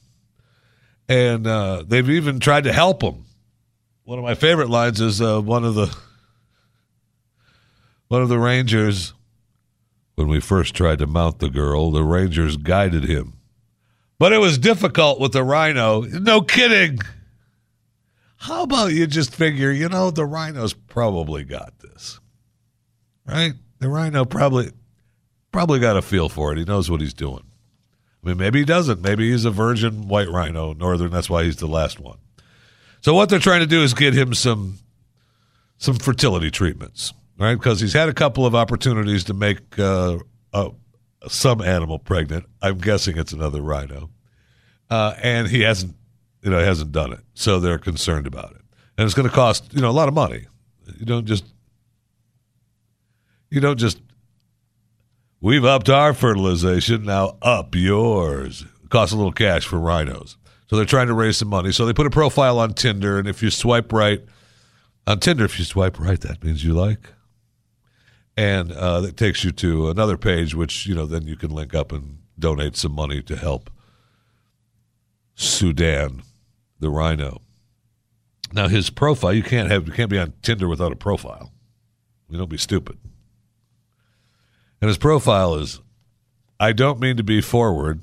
And uh, they've even tried to help him one of my favorite lines is uh, one of the one of the rangers when we first tried to mount the girl, the Rangers guided him. But it was difficult with the rhino. No kidding. How about you just figure, you know, the rhino's probably got this. Right? The rhino probably probably got a feel for it. He knows what he's doing. I mean, maybe he doesn't. Maybe he's a virgin white rhino, northern. That's why he's the last one. So what they're trying to do is get him some some fertility treatments right? Because he's had a couple of opportunities to make uh, uh, some animal pregnant. I'm guessing it's another rhino, uh, and he hasn't, you know, hasn't done it. So they're concerned about it, and it's going to cost you know a lot of money. You don't just, you don't just. We've upped our fertilization. Now up yours. It costs a little cash for rhinos. So they're trying to raise some money. So they put a profile on Tinder, and if you swipe right on Tinder, if you swipe right, that means you like and uh, that takes you to another page, which you know then you can link up and donate some money to help Sudan, the rhino. Now his profile, you can't have you can't be on Tinder without a profile. You don't be stupid. And his profile is, I don't mean to be forward,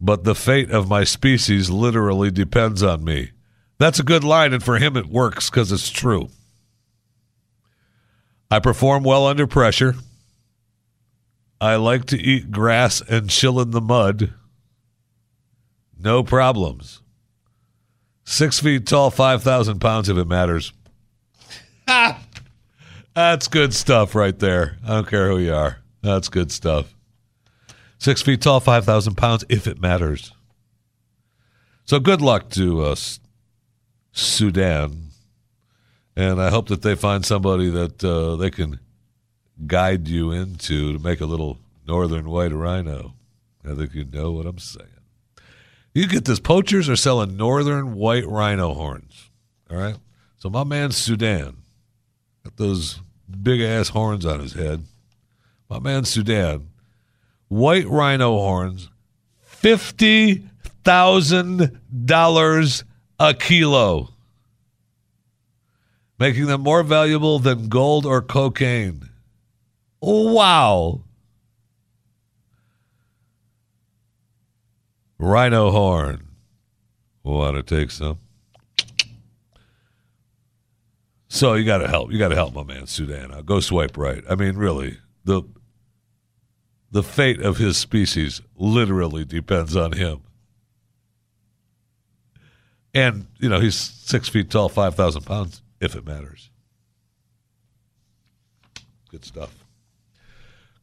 but the fate of my species literally depends on me. That's a good line, and for him it works because it's true. I perform well under pressure. I like to eat grass and chill in the mud. No problems. Six feet tall, 5,000 pounds if it matters. That's good stuff right there. I don't care who you are. That's good stuff. Six feet tall, 5,000 pounds if it matters. So good luck to uh, us, Sudan and I hope that they find somebody that uh, they can guide you into to make a little northern white rhino. I think you know what I'm saying. You get this. Poachers are selling northern white rhino horns. All right. So my man Sudan got those big ass horns on his head. My man Sudan, white rhino horns, fifty thousand dollars a kilo making them more valuable than gold or cocaine. Wow. Rhino horn. Want to take some? So you got to help. You got to help my man Sudan. I'll go swipe right. I mean, really, the the fate of his species literally depends on him. And you know, he's six feet tall, five thousand pounds if it matters. Good stuff.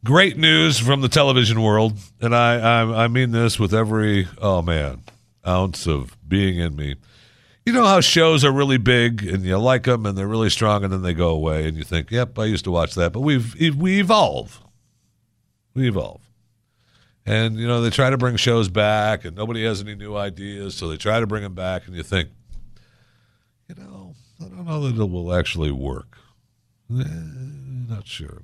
Great news from the television world, and I, I I mean this with every oh man ounce of being in me. You know how shows are really big and you like them and they're really strong and then they go away and you think, "Yep, I used to watch that." But we've we evolve. We evolve. And you know, they try to bring shows back and nobody has any new ideas, so they try to bring them back and you think, you know, don't know that it will actually work. Eh, not sure.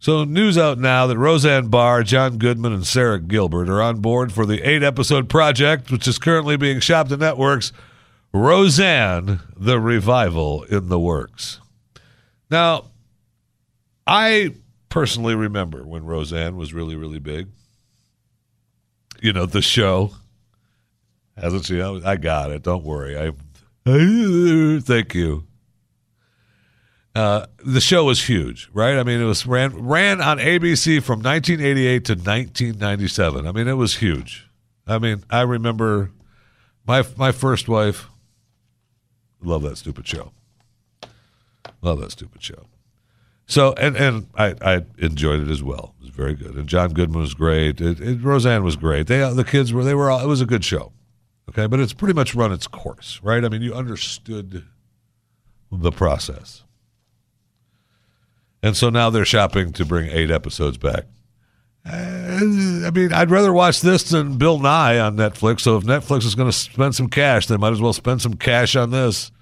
So, news out now that Roseanne Barr, John Goodman, and Sara Gilbert are on board for the eight episode project, which is currently being shopped to networks. Roseanne, the revival in the works. Now, I personally remember when Roseanne was really, really big. You know, the show. Hasn't she? I got it. Don't worry. I Thank you. Uh, the show was huge, right? I mean, it was ran ran on ABC from 1988 to 1997. I mean, it was huge. I mean, I remember my my first wife. Love that stupid show. Love that stupid show. So and and I, I enjoyed it as well. It was very good. And John Goodman was great. It, it, Roseanne was great. They the kids were they were all. It was a good show. Okay, but it's pretty much run its course, right? I mean, you understood the process. And so now they're shopping to bring eight episodes back. I mean, I'd rather watch this than Bill Nye on Netflix. So if Netflix is going to spend some cash, they might as well spend some cash on this.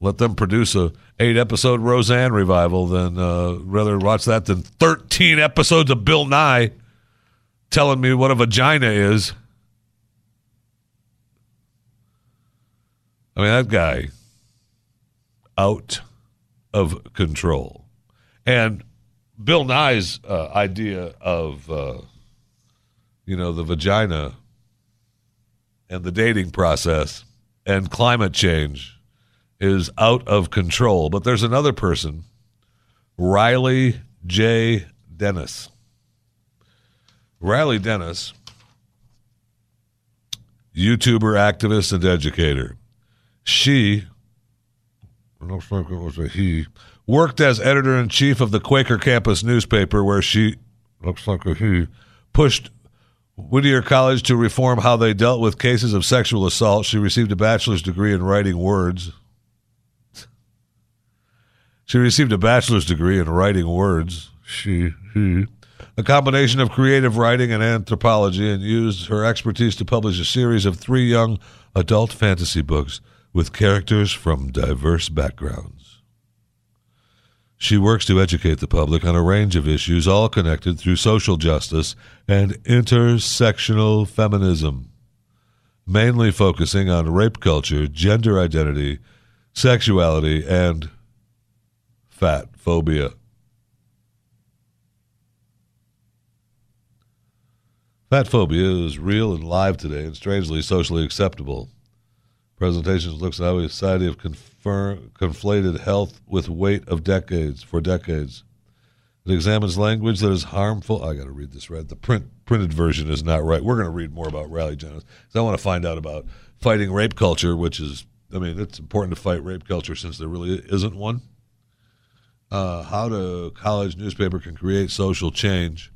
Let them produce a eight episode Roseanne revival than uh, rather watch that than thirteen episodes of Bill Nye telling me what a vagina is. I mean, that guy out of control. And Bill Nye's uh, idea of, uh, you know, the vagina and the dating process and climate change is out of control. But there's another person, Riley J. Dennis. Riley Dennis, YouTuber, activist, and educator. She, looks like it was a he, worked as editor in chief of the Quaker campus newspaper, where she, looks like a he, pushed Whittier College to reform how they dealt with cases of sexual assault. She received a bachelor's degree in writing words. She received a bachelor's degree in writing words. She, he, a combination of creative writing and anthropology, and used her expertise to publish a series of three young adult fantasy books with characters from diverse backgrounds. She works to educate the public on a range of issues, all connected through social justice and intersectional feminism, mainly focusing on rape culture, gender identity, sexuality, and fat phobia. Fat phobia is real and live today and strangely socially acceptable. Presentations looks at how a society have confirm, conflated health with weight of decades for decades. It examines language that is harmful. I got to read this right. The print printed version is not right. We're going to read more about Riley Dennis. I want to find out about fighting rape culture, which is, I mean, it's important to fight rape culture since there really isn't one. Uh, how the college newspaper can create social change.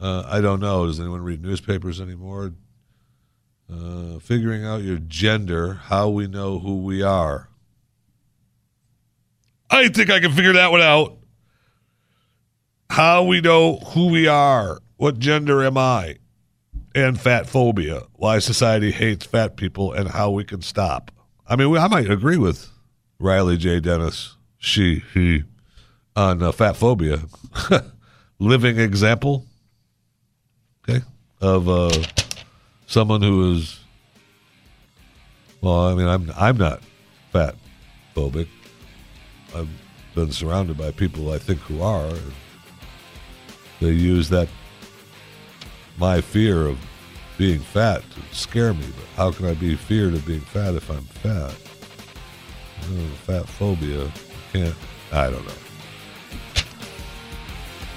Uh, I don't know. Does anyone read newspapers anymore? Uh, figuring out your gender, how we know who we are. I think I can figure that one out. How we know who we are. What gender am I? And fat phobia. Why society hates fat people and how we can stop. I mean, I might agree with Riley J. Dennis, she, he, on uh, fat phobia. Living example, okay, of uh, someone who is. Well, I mean, I'm I'm not fat phobic. I've been surrounded by people I think who are. They use that my fear of being fat to scare me. But how can I be feared of being fat if I'm fat? Oh, fat phobia. I can't. I don't know.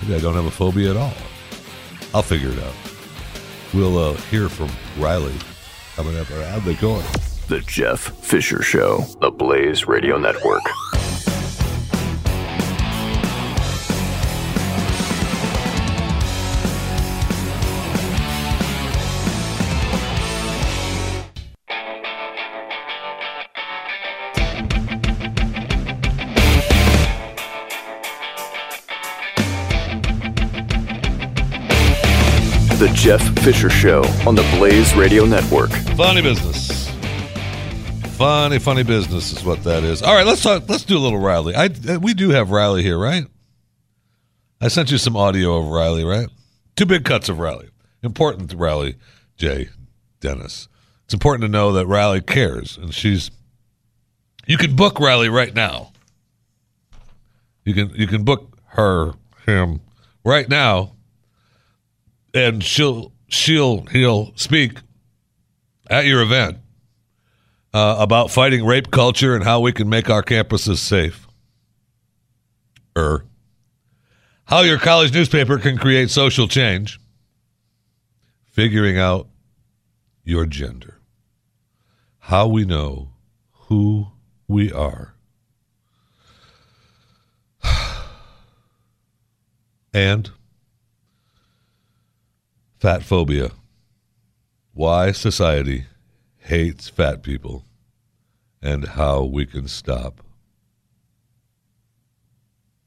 Maybe I don't have a phobia at all. I'll figure it out. We'll uh, hear from Riley coming up. How'd they going? The Jeff Fisher Show, the Blaze Radio Network. Jeff Fisher Show on the Blaze Radio Network. Funny business. Funny, funny business is what that is. All right, let's talk. Let's do a little Riley. I uh, we do have Riley here, right? I sent you some audio of Riley, right? Two big cuts of Riley. Important Riley, J. Dennis. It's important to know that Riley cares, and she's. You can book Riley right now. You can you can book her him right now and she'll she'll he'll speak at your event uh, about fighting rape culture and how we can make our campuses safe. Er, how your college newspaper can create social change. Figuring out your gender. How we know who we are. and fat phobia. Why society hates fat people and how we can stop.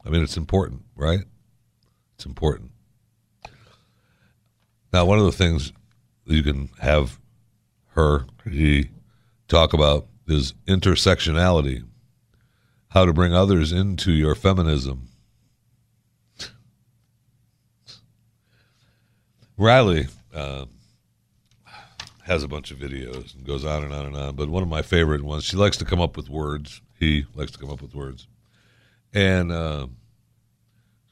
I mean, it's important, right? It's important. Now, one of the things you can have her, he talk about is intersectionality, how to bring others into your feminism. Riley uh, has a bunch of videos and goes on and on and on, but one of my favorite ones, she likes to come up with words. He likes to come up with words. And uh,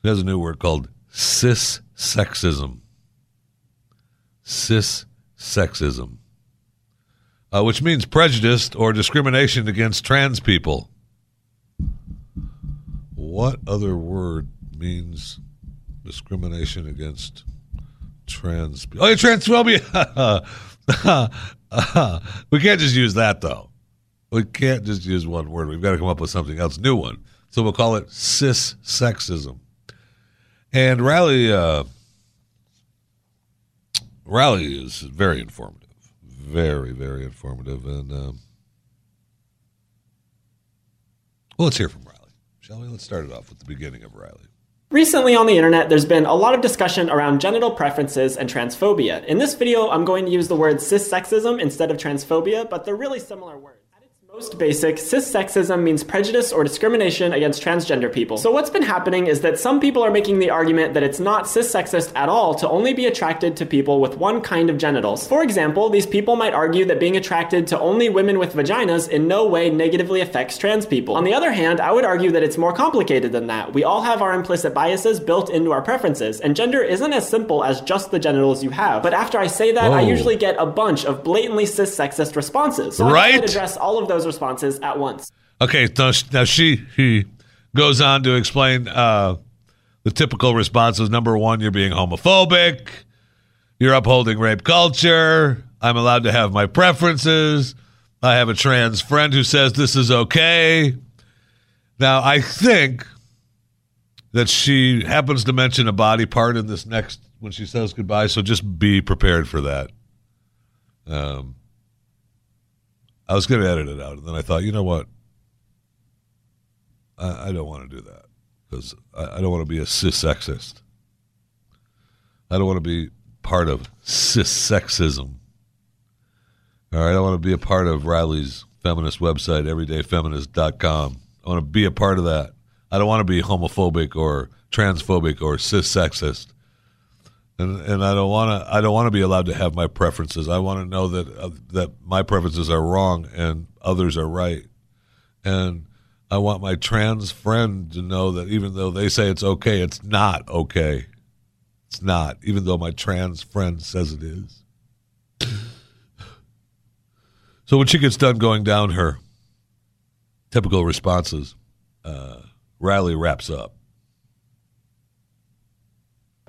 she has a new word called cis sexism. Cis sexism, uh, which means prejudice or discrimination against trans people. What other word means discrimination against trans? Oh, transphobia. we can't just use that, though. We can't just use one word. We've got to come up with something else, new one. So we'll call it cis sexism. And Riley, uh, Riley is very informative, very, very informative. And um, well, let's hear from Riley, shall we? Let's start it off with the beginning of Riley. Recently on the internet, there's been a lot of discussion around genital preferences and transphobia. In this video, I'm going to use the word cissexism instead of transphobia, but they're really similar words. Most basic, cissexism means prejudice or discrimination against transgender people. So what's been happening is that some people are making the argument that it's not cissexist at all to only be attracted to people with one kind of genitals. For example, these people might argue that being attracted to only women with vaginas in no way negatively affects trans people. On the other hand, I would argue that it's more complicated than that. We all have our implicit biases built into our preferences, and gender isn't as simple as just the genitals you have. But after I say that, I oh. usually get a bunch of blatantly cissexist responses. So Right? I'd address all of those responses at once. Okay, now, now she he goes on to explain uh, the typical responses. Number one, you're being homophobic. You're upholding rape culture. I'm allowed to have my preferences. I have a trans friend who says this is okay. Now, I think that she happens to mention a body part in this next when she says goodbye, so just be prepared for that. Um, I was going to edit it out, and then I thought, you know what? I, I don't want to do that because I, I don't want to be a cis sexist. I don't want to be part of cis sexism. All right, I want to be a part of Riley's feminist website, everydayfeminist.com. I want to be a part of that. I don't want to be homophobic or transphobic or cis sexist. And, and I don't want to. I don't want to be allowed to have my preferences. I want to know that uh, that my preferences are wrong and others are right. And I want my trans friend to know that even though they say it's okay, it's not okay. It's not, even though my trans friend says it is. So when she gets done going down her typical responses, uh, Riley wraps up.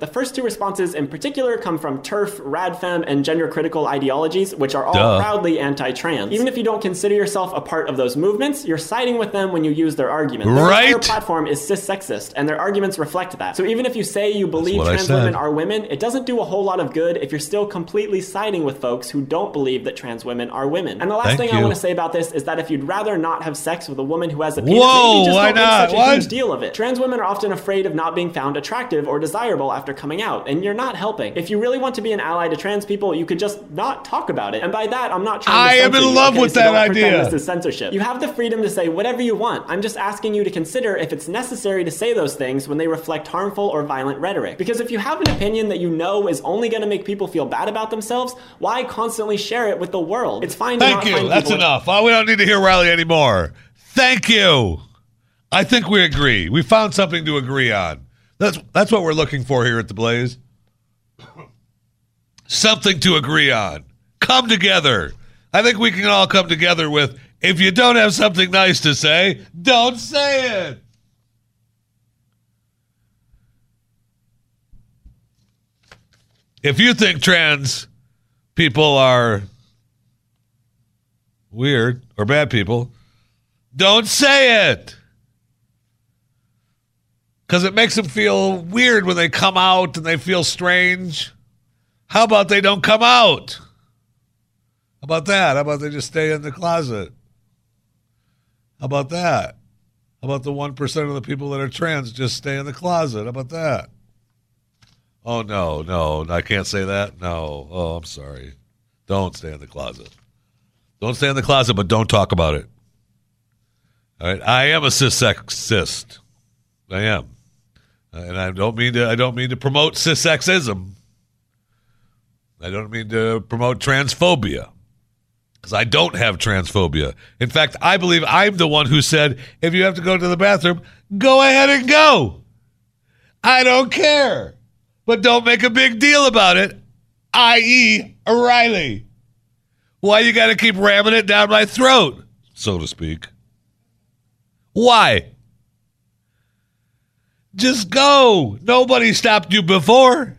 The first two responses in particular come from TERF, RADFEM, and gender critical ideologies, which are all Duh. proudly anti trans. Even if you don't consider yourself a part of those movements, you're siding with them when you use their arguments. Their Right. entire platform is cis sexist, and their arguments reflect that. So even if you say you believe trans women are women, it doesn't do a whole lot of good if you're still completely siding with folks who don't believe that trans women are women. And the last Thank thing I want to say about this is that if you'd rather not have sex with a woman who has a penis, Whoa, maybe just why don't make such a What? huge deal of it. Trans women are often afraid of not being found attractive or desirable after coming out, and you're not helping. If you really want to be an ally to trans people, you could just not talk about it. And by that, I'm not trying to. I am in love okay? with So that idea. This is censorship. You have the freedom to say whatever you want. I'm just asking you to consider if it's necessary to say those things when they reflect harmful or violent rhetoric. Because if you have an opinion that you know is only going to make people feel bad about themselves, why constantly share it with the world? It's fine Thank you. That's people enough. Oh, we don't need to hear Riley anymore. Thank you. I think we agree. We found something to agree on. That's that's what we're looking for here at the Blaze. something to agree on. Come together. I think we can all come together with if you don't have something nice to say, don't say it. If you think trans people are weird or bad people, don't say it. Because it makes them feel weird when they come out and they feel strange. How about they don't come out? How about that? How about they just stay in the closet? How about that? How about the 1% of the people that are trans just stay in the closet? How about that? Oh, no, no, I can't say that. No. Oh, I'm sorry. Don't stay in the closet. Don't stay in the closet, but don't talk about it. All right. I am a cissexist. I am. Uh, and I don't mean to I don't mean to promote cissexism. I don't mean to promote transphobia. Because I don't have transphobia. In fact, I believe I'm the one who said if you have to go to the bathroom, go ahead and go. I don't care. But don't make a big deal about it, i.e., O'Reilly. Why you got to keep ramming it down my throat, so to speak? Why? Just go. Nobody stopped you before.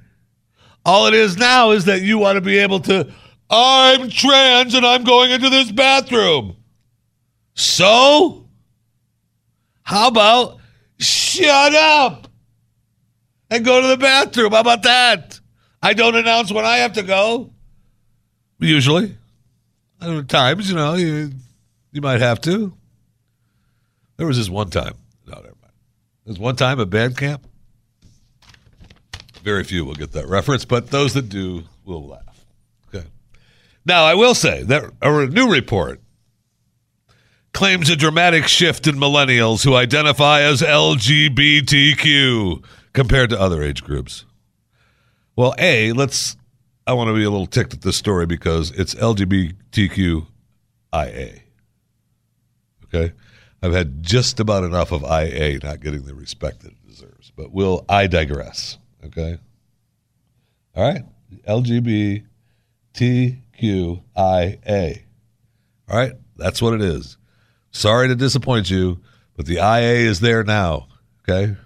All it is now is that you want to be able to, I'm trans and I'm going into this bathroom. So? How about shut up and go to the bathroom? How about that? I don't announce when I have to go. Usually. At times, you know, you, you might have to. There was this one time. There's one time at band camp. Very few will get that reference, but those that do will laugh. Okay. Now, I will say that a new report claims a dramatic shift in millennials who identify as LGBTQ compared to other age groups. Well, A, let's I want to be a little ticked at this story because it's LGBTQIA. Okay? I've had just about enough of IA not getting the respect that it deserves, but will I digress? Okay? All right? LGBTQIA. All right? That's what it is. Sorry to disappoint you, but the IA is there now. Okay?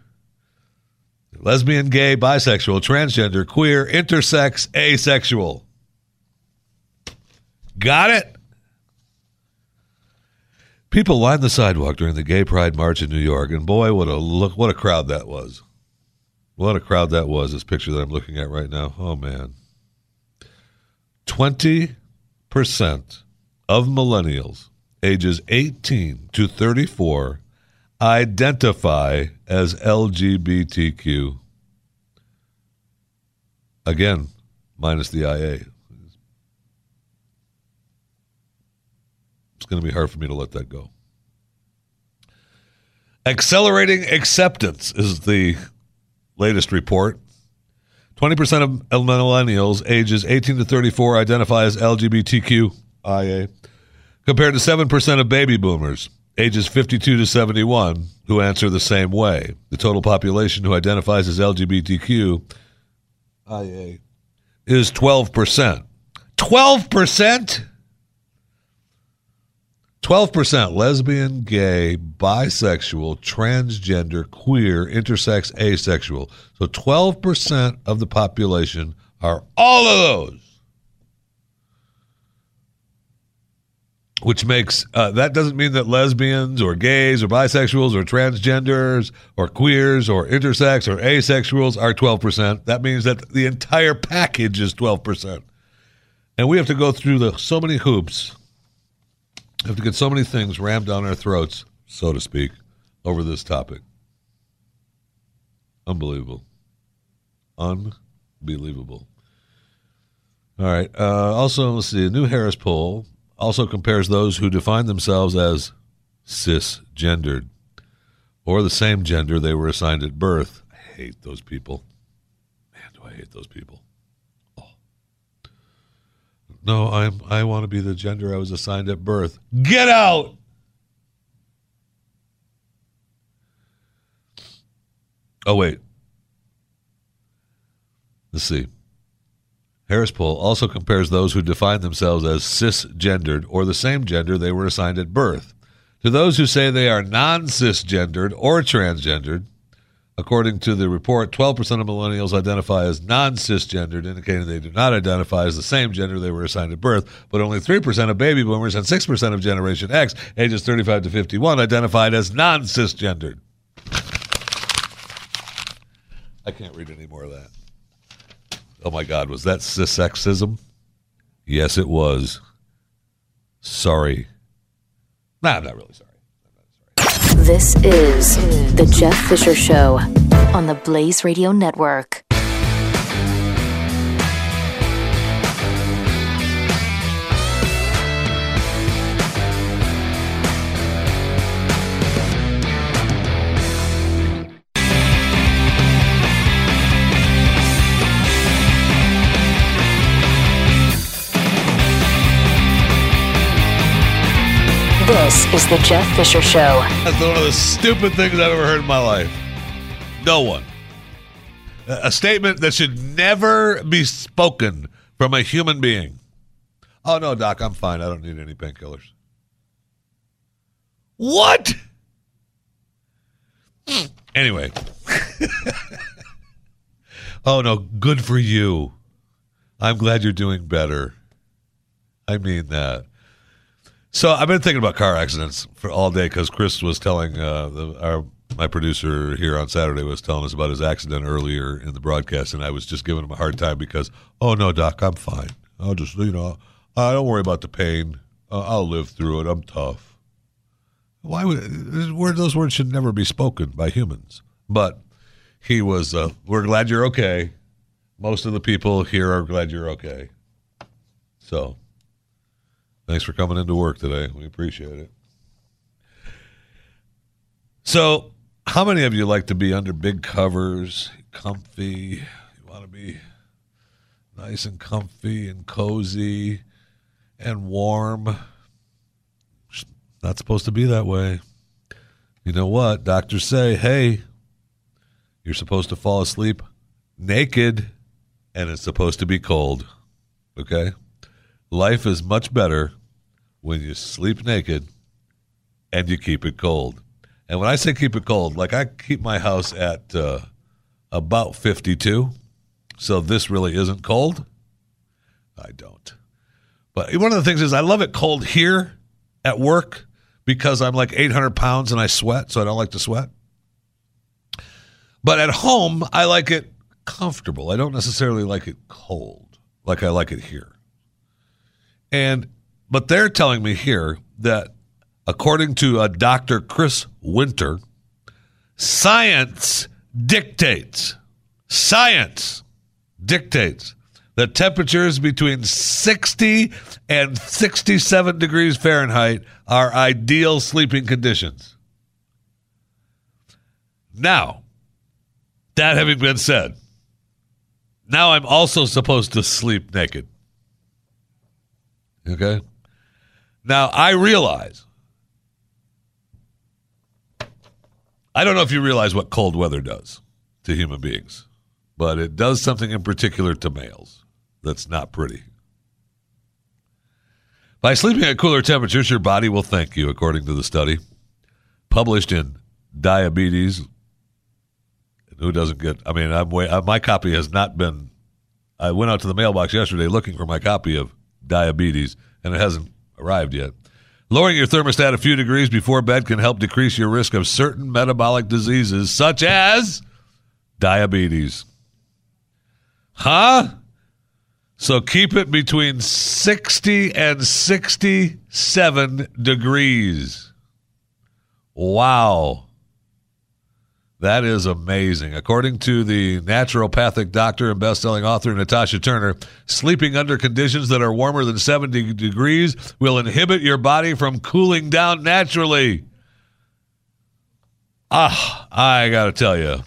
lesbian, gay, bisexual, transgender, queer, intersex, asexual. Got it? People lined the sidewalk during the Gay Pride March in New York, and boy, what a look! What a crowd that was! What a crowd that was! This picture that I'm looking at right now. Oh man, twenty percent of millennials ages 18 to 34 identify as LGBTQ. Again, minus the IA. It's going to be hard for me to let that go. Accelerating acceptance is the latest report. 20% of millennials ages 18 to 34 identify as LGBTQIA, compared to 7% of baby boomers ages 52 to 71 who answer the same way. The total population who identifies as LGBTQIA is 12%. 12%? 12% lesbian, gay, bisexual, transgender, queer, intersex, asexual. So 12% of the population are all of those. which makes uh, that doesn't mean that lesbians or gays or bisexuals or transgenders or queers or intersex or asexuals are 12%. That means that the entire package is 12%. And we have to go through the so many hoops, have to get so many things rammed down our throats, so to speak, over this topic. Unbelievable. Unbelievable. All right. Uh, also, let's see. A new Harris poll also compares those who define themselves as cisgendered or the same gender they were assigned at birth. I hate those people. Man, do I hate those people. No, I'm I want to be the gender I was assigned at birth. Get out. Oh wait. Let's see. Harris poll also compares those who define themselves as cisgendered or the same gender they were assigned at birth to those who say they are non cisgendered or transgendered. According to the report, 12% of millennials identify as non cisgendered, indicating they do not identify as the same gender they were assigned at birth, but only 3% of baby boomers and 6% of Generation X, ages 35 to 51, identified as non cisgendered. I can't read any more of that. Oh my God, was that cissexism? Yes, it was. Sorry. Nah, I'm not really sorry. This is The Jeff Fisher Show on the Blaze Radio Network. This is The Jeff Fisher Show. That's one of the stupid things I've ever heard in my life. No one. A statement that should never be spoken from a human being. Oh, no, Doc, I'm fine. I don't need any painkillers. What? Anyway. oh, no, good for you. I'm glad you're doing better. I mean that. So I've been thinking about car accidents for all day because Chris was telling uh, the, our my producer here on Saturday was telling us about his accident earlier in the broadcast, and I was just giving him a hard time because, oh no, Doc, I'm fine. I'll just you know, I don't worry about the pain. Uh, I'll live through it. I'm tough. Why would word those words should never be spoken by humans? But he was. Uh, We're glad you're okay. Most of the people here are glad you're okay. So. Thanks for coming into work today. We appreciate it. So, how many of you like to be under big covers, comfy? You want to be nice and comfy and cozy and warm? Not supposed to be that way. You know what? Doctors say, hey, you're supposed to fall asleep naked and it's supposed to be cold. Okay? Life is much better when you sleep naked and you keep it cold. And when I say keep it cold, like I keep my house at uh, about 52. So this really isn't cold. I don't. But one of the things is I love it cold here at work because I'm like 800 pounds and I sweat, so I don't like to sweat. But at home, I like it comfortable. I don't necessarily like it cold like I like it here. And but they're telling me here that according to uh, a Dr. Chris Winter, science dictates science dictates that temperatures between 60 and 67 degrees Fahrenheit are ideal sleeping conditions. Now, that having been said, now I'm also supposed to sleep naked. Okay? Now, I realize, I don't know if you realize what cold weather does to human beings, but it does something in particular to males that's not pretty. By sleeping at cooler temperatures, your body will thank you, according to the study published in Diabetes. Who doesn't get? I mean, I'm way, uh, my copy has not been. I went out to the mailbox yesterday looking for my copy of Diabetes, and it hasn't arrived yet. Lowering your thermostat a few degrees before bed can help decrease your risk of certain metabolic diseases, such as diabetes. Huh? So keep it between 60 and 67 degrees. Wow. That is amazing. According to the naturopathic doctor and best-selling author Natasha Turner, sleeping under conditions that are warmer than 70 degrees will inhibit your body from cooling down naturally. Ah, I got to tell you.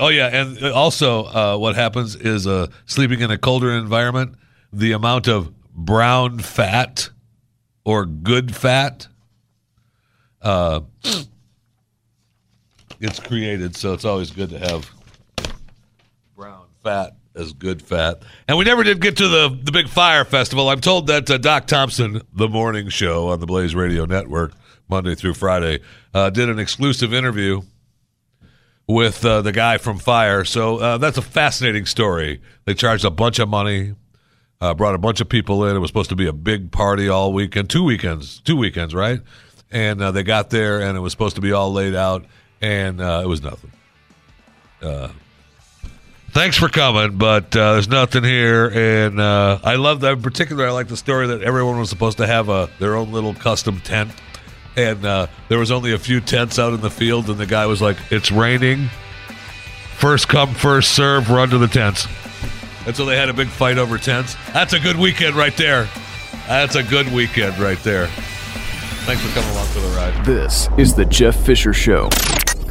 Oh yeah, and also uh, what happens is uh, sleeping in a colder environment, the amount of brown fat or good fat uh, it's created, so it's always good to have brown fat as good fat. And we never did get to the the big Fyre Festival. I'm told that uh, Doc Thompson, the morning show on the Blaze Radio Network, Monday through Friday, uh, did an exclusive interview with uh, the guy from Fyre. So uh, that's a fascinating story. They charged a bunch of money. Uh, brought a bunch of people in. It was supposed to be a big party all weekend, two weekends, two weekends, right? And uh, they got there, and it was supposed to be all laid out and uh, it was nothing. Uh, thanks for coming, but uh, there's nothing here. And uh, I love that. In particular, I like the story that everyone was supposed to have a their own little custom tent, and uh, there was only a few tents out in the field, and the guy was like, "It's raining. First come, first serve. Run to the tents." And so they had a big fight over tents. That's a good weekend right there. That's a good weekend right there. Thanks for coming along for the ride. This is the Jeff Fisher Show,